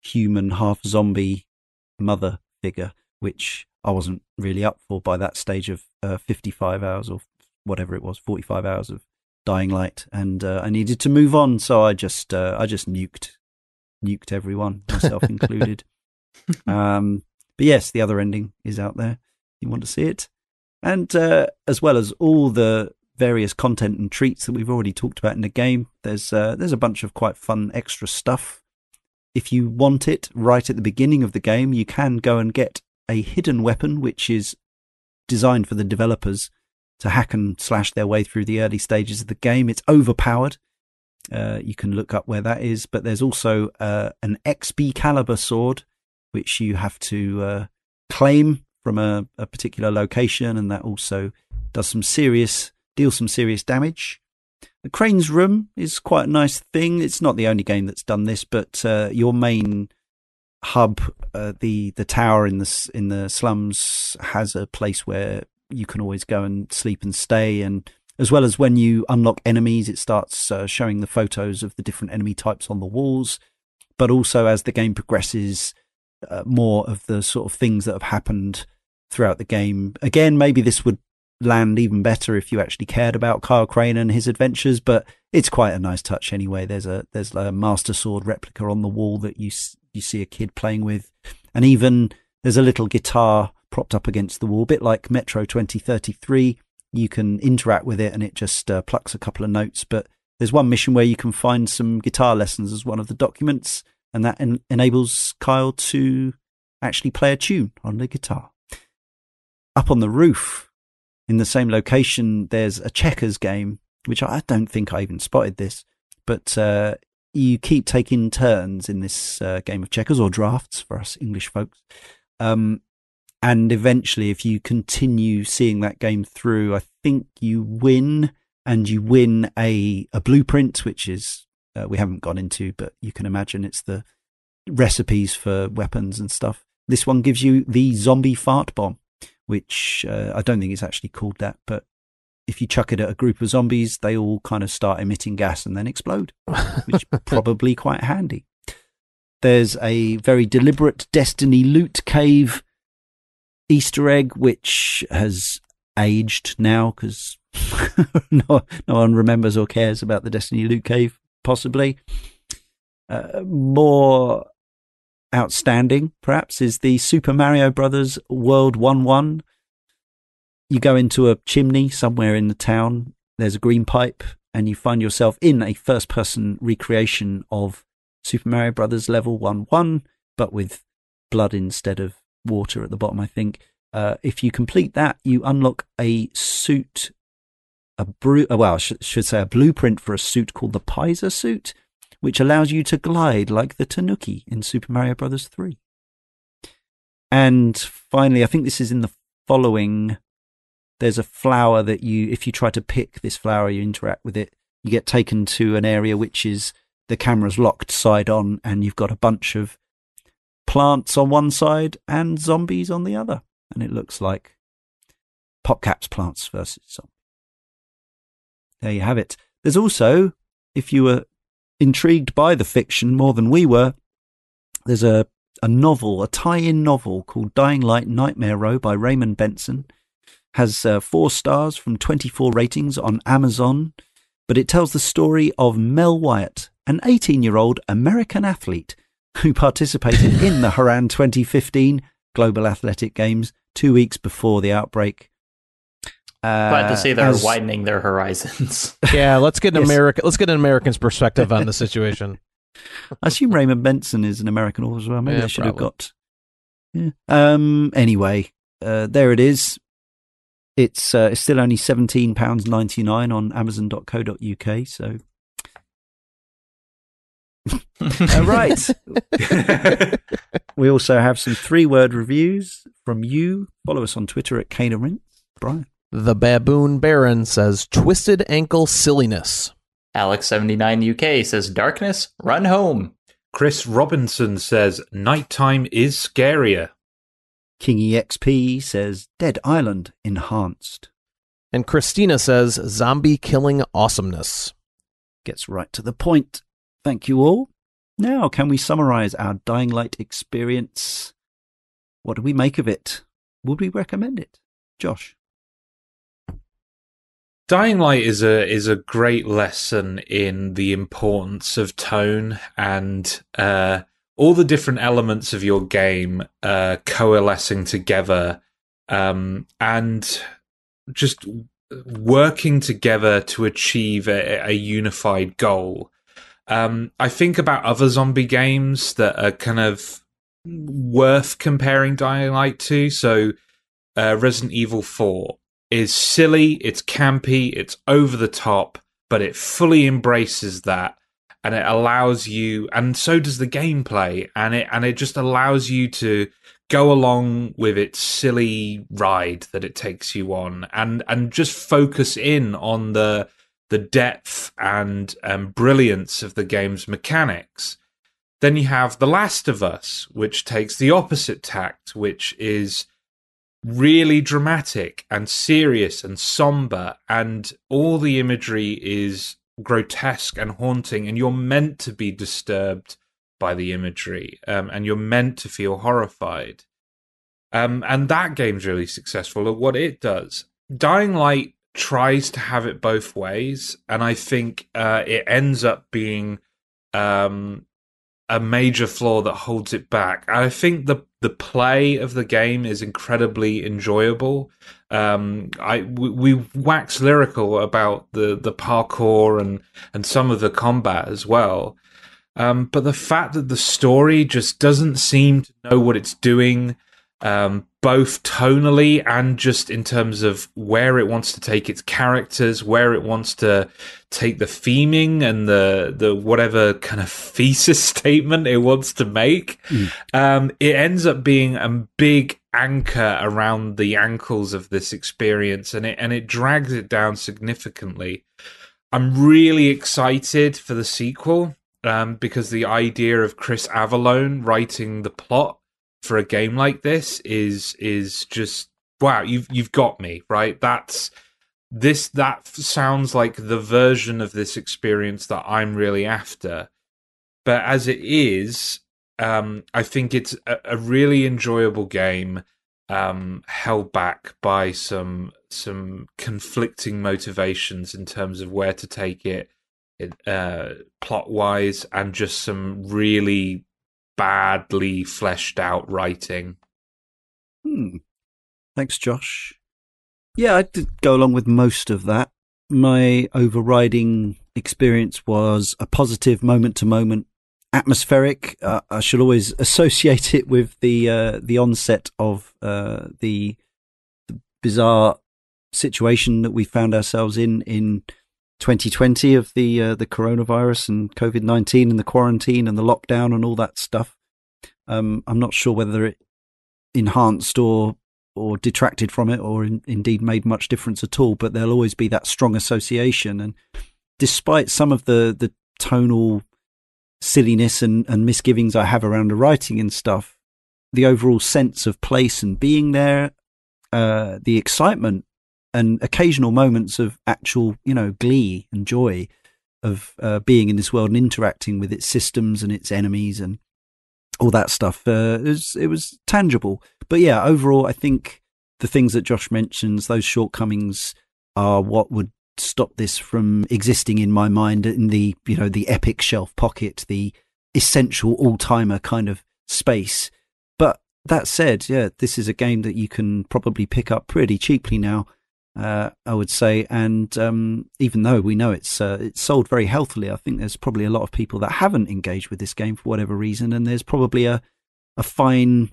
human, half zombie mother figure, which I wasn't really up for by that stage of uh, 55 hours or whatever it was, 45 hours of Dying Light, and uh, I needed to move on, so I just uh, I just nuked nuked everyone, myself included. Um, but yes, the other ending is out there. You want to see it, and uh, as well as all the various content and treats that we've already talked about in the game, there's uh, there's a bunch of quite fun extra stuff. If you want it right at the beginning of the game, you can go and get a hidden weapon, which is designed for the developers to hack and slash their way through the early stages of the game. It's overpowered. Uh, you can look up where that is, but there's also uh, an caliber sword, which you have to uh, claim from a, a, particular location, and that also does some serious, deals some serious damage. The Crane's Room is quite a nice thing. It's not the only game that's done this, but uh, your main hub, uh, the the tower in the in the slums, has a place where you can always go and sleep and stay. And as well as when you unlock enemies, it starts uh, showing the photos of the different enemy types on the walls. But also as the game progresses, uh, more of the sort of things that have happened throughout the game. Again, maybe this would land even better if you actually cared about Kyle Crane and his adventures, but it's quite a nice touch anyway. There's a there's a Master Sword replica on the wall that you you see a kid playing with, and even there's a little guitar propped up against the wall, a bit like Metro 2033. You can interact with it and it just uh, plucks a couple of notes. But there's one mission where you can find some guitar lessons as one of the documents, and that en- enables Kyle to actually play a tune on the guitar. Up on the roof, in the same location, there's a checkers game, which I don't think I even spotted this, but uh, you keep taking turns in this uh, game of checkers or drafts for us English folks. Um, and eventually, if you continue seeing that game through, I think you win and you win a, a blueprint, which is, uh, we haven't gone into, but you can imagine it's the recipes for weapons and stuff. This one gives you the zombie fart bomb, which uh, I don't think it's actually called that, but if you chuck it at a group of zombies, they all kind of start emitting gas and then explode, which is probably quite handy. There's a very deliberate Destiny loot cave Easter egg, which has aged now because no, no one remembers or cares about the Destiny loot cave, possibly. Uh, more outstanding, perhaps, is the Super Mario Brothers World 1 1. You go into a chimney somewhere in the town, there's a green pipe, and you find yourself in a first person recreation of Super Mario Brothers level 1 1, but with blood instead of water at the bottom, I think. Uh, if you complete that, you unlock a suit, a bru- uh, well, I sh- should say a blueprint for a suit called the Pizer suit, which allows you to glide like the Tanooki in Super Mario Bros. 3. And finally, I think this is in the following. There's a flower that you, if you try to pick this flower, you interact with it, you get taken to an area which is the camera's locked side on, and you've got a bunch of plants on one side and zombies on the other. And it looks like PopCap's plants versus zombies. There you have it. There's also, if you were intrigued by the fiction more than we were, there's a, a novel, a tie in novel called Dying Light Nightmare Row by Raymond Benson. Has uh, four stars from 24 ratings on Amazon, but it tells the story of Mel Wyatt, an 18 year old American athlete who participated in the Harran 2015 Global Athletic Games two weeks before the outbreak. Uh, Glad to see they're as, widening their horizons. yeah, let's get an yes. American. Let's get an American's perspective on the situation. I assume Raymond Benson is an American author as well. Maybe yeah, they should probably. have got. Yeah. Um. Anyway, uh, there it is. It's uh, it's still only seventeen pounds ninety nine on Amazon.co.uk. So uh, right. we also have some three word reviews from you. Follow us on Twitter at Cane Brian. The Baboon Baron says Twisted Ankle Silliness. Alex79UK says Darkness, Run Home. Chris Robinson says Nighttime is scarier. King EXP says Dead Island Enhanced. And Christina says Zombie Killing Awesomeness. Gets right to the point. Thank you all. Now, can we summarize our Dying Light experience? What do we make of it? Would we recommend it? Josh. Dying Light is a is a great lesson in the importance of tone and uh, all the different elements of your game uh, coalescing together um, and just working together to achieve a, a unified goal. Um, I think about other zombie games that are kind of worth comparing Dying Light to. So, uh, Resident Evil 4 is silly, it's campy, it's over the top, but it fully embraces that and it allows you and so does the gameplay and it and it just allows you to go along with its silly ride that it takes you on and and just focus in on the the depth and um, brilliance of the game's mechanics. Then you have The Last of Us, which takes the opposite tact, which is really dramatic and serious and somber, and all the imagery is grotesque and haunting, and you're meant to be disturbed by the imagery, um, and you're meant to feel horrified. Um, and that game's really successful at what it does. Dying Light tries to have it both ways, and I think uh, it ends up being um, a major flaw that holds it back. I think the the play of the game is incredibly enjoyable. Um, I we, we wax lyrical about the the parkour and and some of the combat as well. Um, but the fact that the story just doesn't seem to know what it's doing, um, both tonally and just in terms of where it wants to take its characters, where it wants to take the theming and the the whatever kind of thesis statement it wants to make. Mm. Um, it ends up being a big anchor around the ankles of this experience, and it and it drags it down significantly. I'm really excited for the sequel um, because the idea of Chris Avellone writing the plot for a game like this is is just wow you've you've got me right that's this that sounds like the version of this experience that I'm really after. But as it is, um, I think it's a, a really enjoyable game, um, held back by some some conflicting motivations in terms of where to take it, uh, plot wise, and just some really badly fleshed out writing. Hmm. Thanks, Josh. Yeah, I did go along with most of that. My overriding experience was a positive moment to moment atmospheric. Uh, I shall always associate it with the uh, the onset of uh, the, the, bizarre situation that we found ourselves in in 2020 of the uh, the coronavirus and COVID 19 and the quarantine and the lockdown and all that stuff. Um, I'm not sure whether it enhanced or or detracted from it or in, indeed made much difference at all, but there'll always be that strong association. And despite some of the, the tonal silliness and, and misgivings I have around the writing and stuff, the overall sense of place and being there, uh, the excitement and occasional moments of actual, you know, glee and joy of uh, being in this world and interacting with its systems and its enemies and all that stuff. Uh, it was it was tangible, but yeah, overall, I think the things that Josh mentions, those shortcomings, are what would stop this from existing in my mind in the you know the epic shelf pocket, the essential all timer kind of space. But that said, yeah, this is a game that you can probably pick up pretty cheaply now uh, I would say. And um, even though we know it's uh, it's sold very healthily, I think there's probably a lot of people that haven't engaged with this game for whatever reason, and there's probably a a fine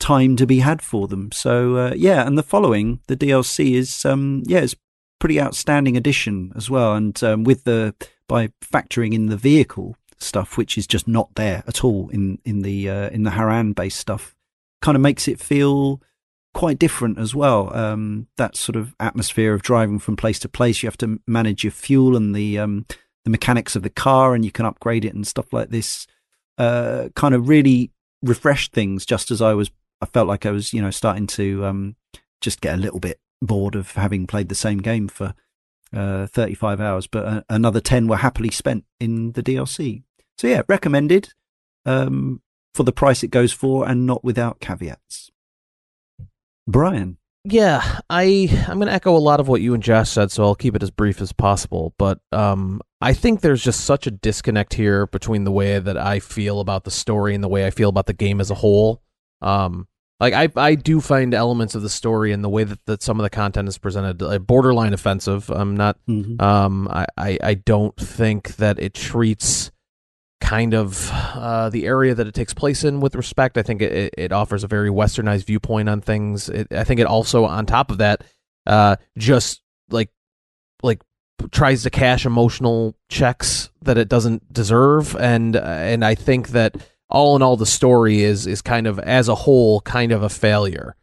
time to be had for them. So uh, yeah, and the following, the DLC is um, yeah, it's pretty outstanding addition as well, and um, with the by factoring in the vehicle stuff, which is just not there at all in in the uh, in the Harran based stuff, kind of makes it feel quite different as well. Um, that sort of atmosphere of driving from place to place. You have to manage your fuel and the um, the mechanics of the car, and you can upgrade it and stuff like this. Uh, kind of really refreshed things. Just as I was, I felt like I was, you know, starting to um, just get a little bit bored of having played the same game for uh, 35 hours, but uh, another 10 were happily spent in the DLC. So yeah, recommended um, for the price it goes for, and not without caveats. Brian. Yeah, I I'm going to echo a lot of what you and Josh said, so I'll keep it as brief as possible. But um, I think there's just such a disconnect here between the way that I feel about the story and the way I feel about the game as a whole. Um, like I I do find elements of the story and the way that, that some of the content is presented uh, borderline offensive. I'm not. Mm-hmm. Um, I, I I don't think that it treats kind of uh, the area that it takes place in with respect. I think it, it offers a very westernized viewpoint on things. It, I think it also, on top of that, uh, just like like tries to cash emotional checks that it doesn't deserve, and and I think that all in all, the story is is kind of as a whole kind of a failure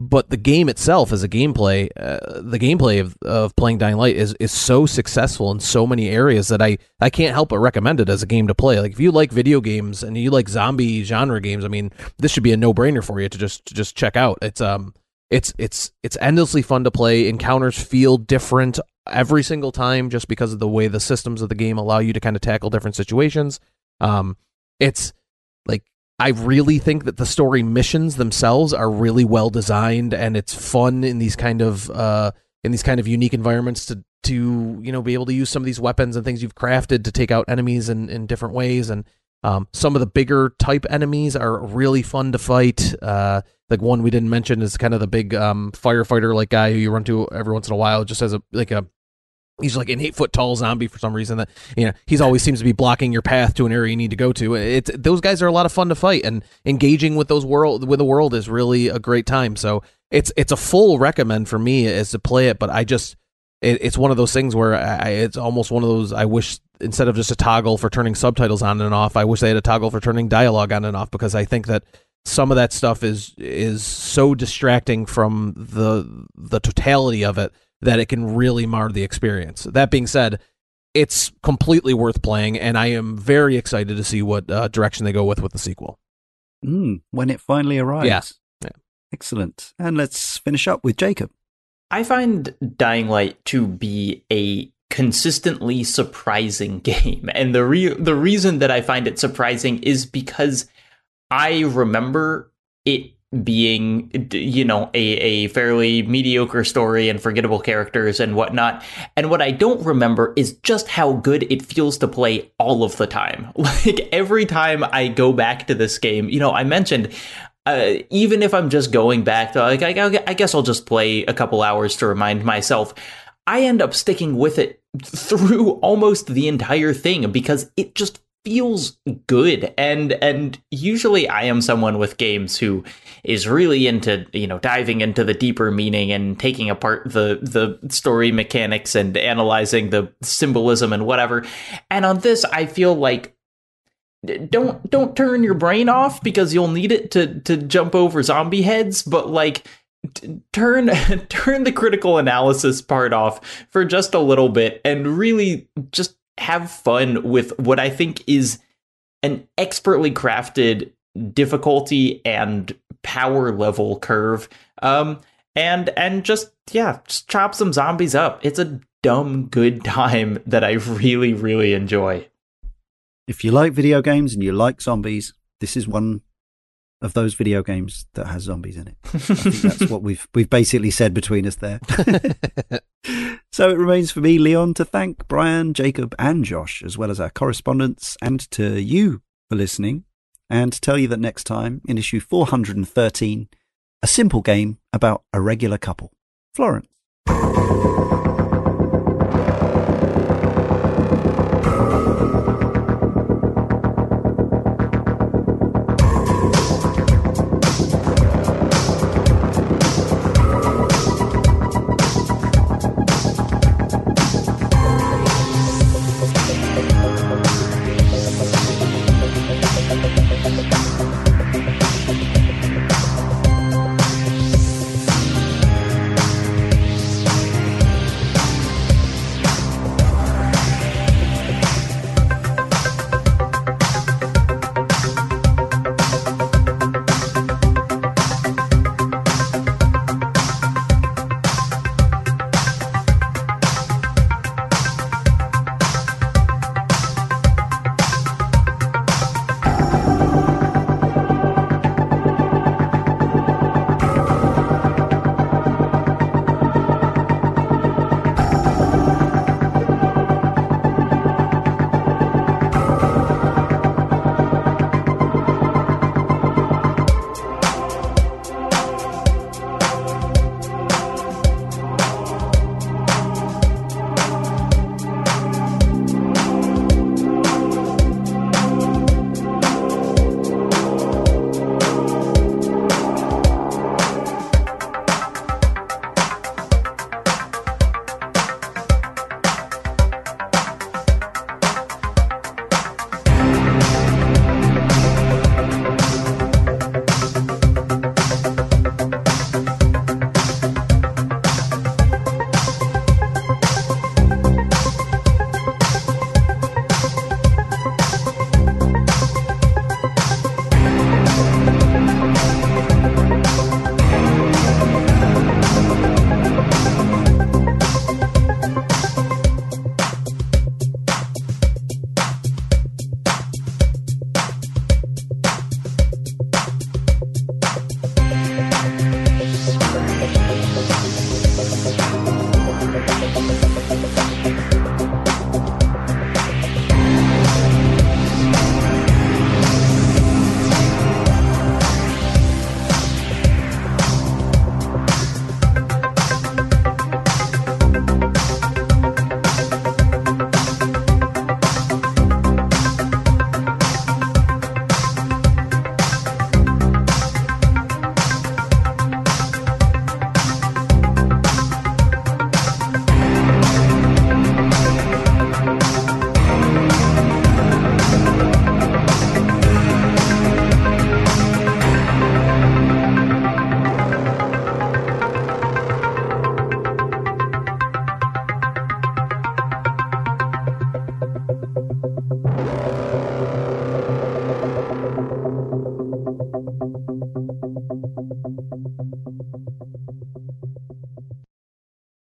but the game itself as a gameplay uh, the gameplay of, of playing dying light is, is so successful in so many areas that I, I can't help but recommend it as a game to play. Like if you like video games and you like zombie genre games i mean this should be a no-brainer for you to just to just check out. It's um it's it's it's endlessly fun to play. Encounters feel different every single time just because of the way the systems of the game allow you to kind of tackle different situations. Um it's I really think that the story missions themselves are really well designed, and it's fun in these kind of uh, in these kind of unique environments to to you know be able to use some of these weapons and things you've crafted to take out enemies in in different ways. And um, some of the bigger type enemies are really fun to fight. Uh, like one we didn't mention is kind of the big um, firefighter like guy who you run to every once in a while, just as a like a he's like an eight foot tall zombie for some reason that you know he's always seems to be blocking your path to an area you need to go to. It's those guys are a lot of fun to fight and engaging with those world with the world is really a great time. So it's it's a full recommend for me is to play it but i just it, it's one of those things where I, it's almost one of those i wish instead of just a toggle for turning subtitles on and off i wish they had a toggle for turning dialogue on and off because i think that some of that stuff is is so distracting from the the totality of it that it can really mar the experience. That being said, it's completely worth playing, and I am very excited to see what uh, direction they go with with the sequel. Mm, when it finally arrives. Yeah. yeah. Excellent. And let's finish up with Jacob. I find Dying Light to be a consistently surprising game. And the re- the reason that I find it surprising is because I remember it being you know a, a fairly mediocre story and forgettable characters and whatnot. And what i don't remember is just how good it feels to play all of the time. Like every time i go back to this game you know i mentioned uh, even if i'm just going back to like I, I guess i'll just play a couple hours to remind myself i end up sticking with it through almost the entire thing because it just feels good. And and usually i am someone with games who is really into you know diving into the deeper meaning and taking apart the the story mechanics and analyzing the symbolism and whatever. And on this i feel like don't don't turn your brain off because you'll need it to to jump over zombie heads but like turn turn the critical analysis part off for just a little bit and really just have fun with what I think is an expertly crafted difficulty and power level curve. Um, and and just yeah, just chop some zombies up. It's a dumb good time that I really really enjoy. If you like video games and you like zombies, this is one of those video games that has zombies in it. That's what we've we've basically said between us there. so it remains for me, Leon, to thank Brian, Jacob, and Josh, as well as our correspondents, and to you for listening, and to tell you that next time in issue 413, a simple game about a regular couple. Florence.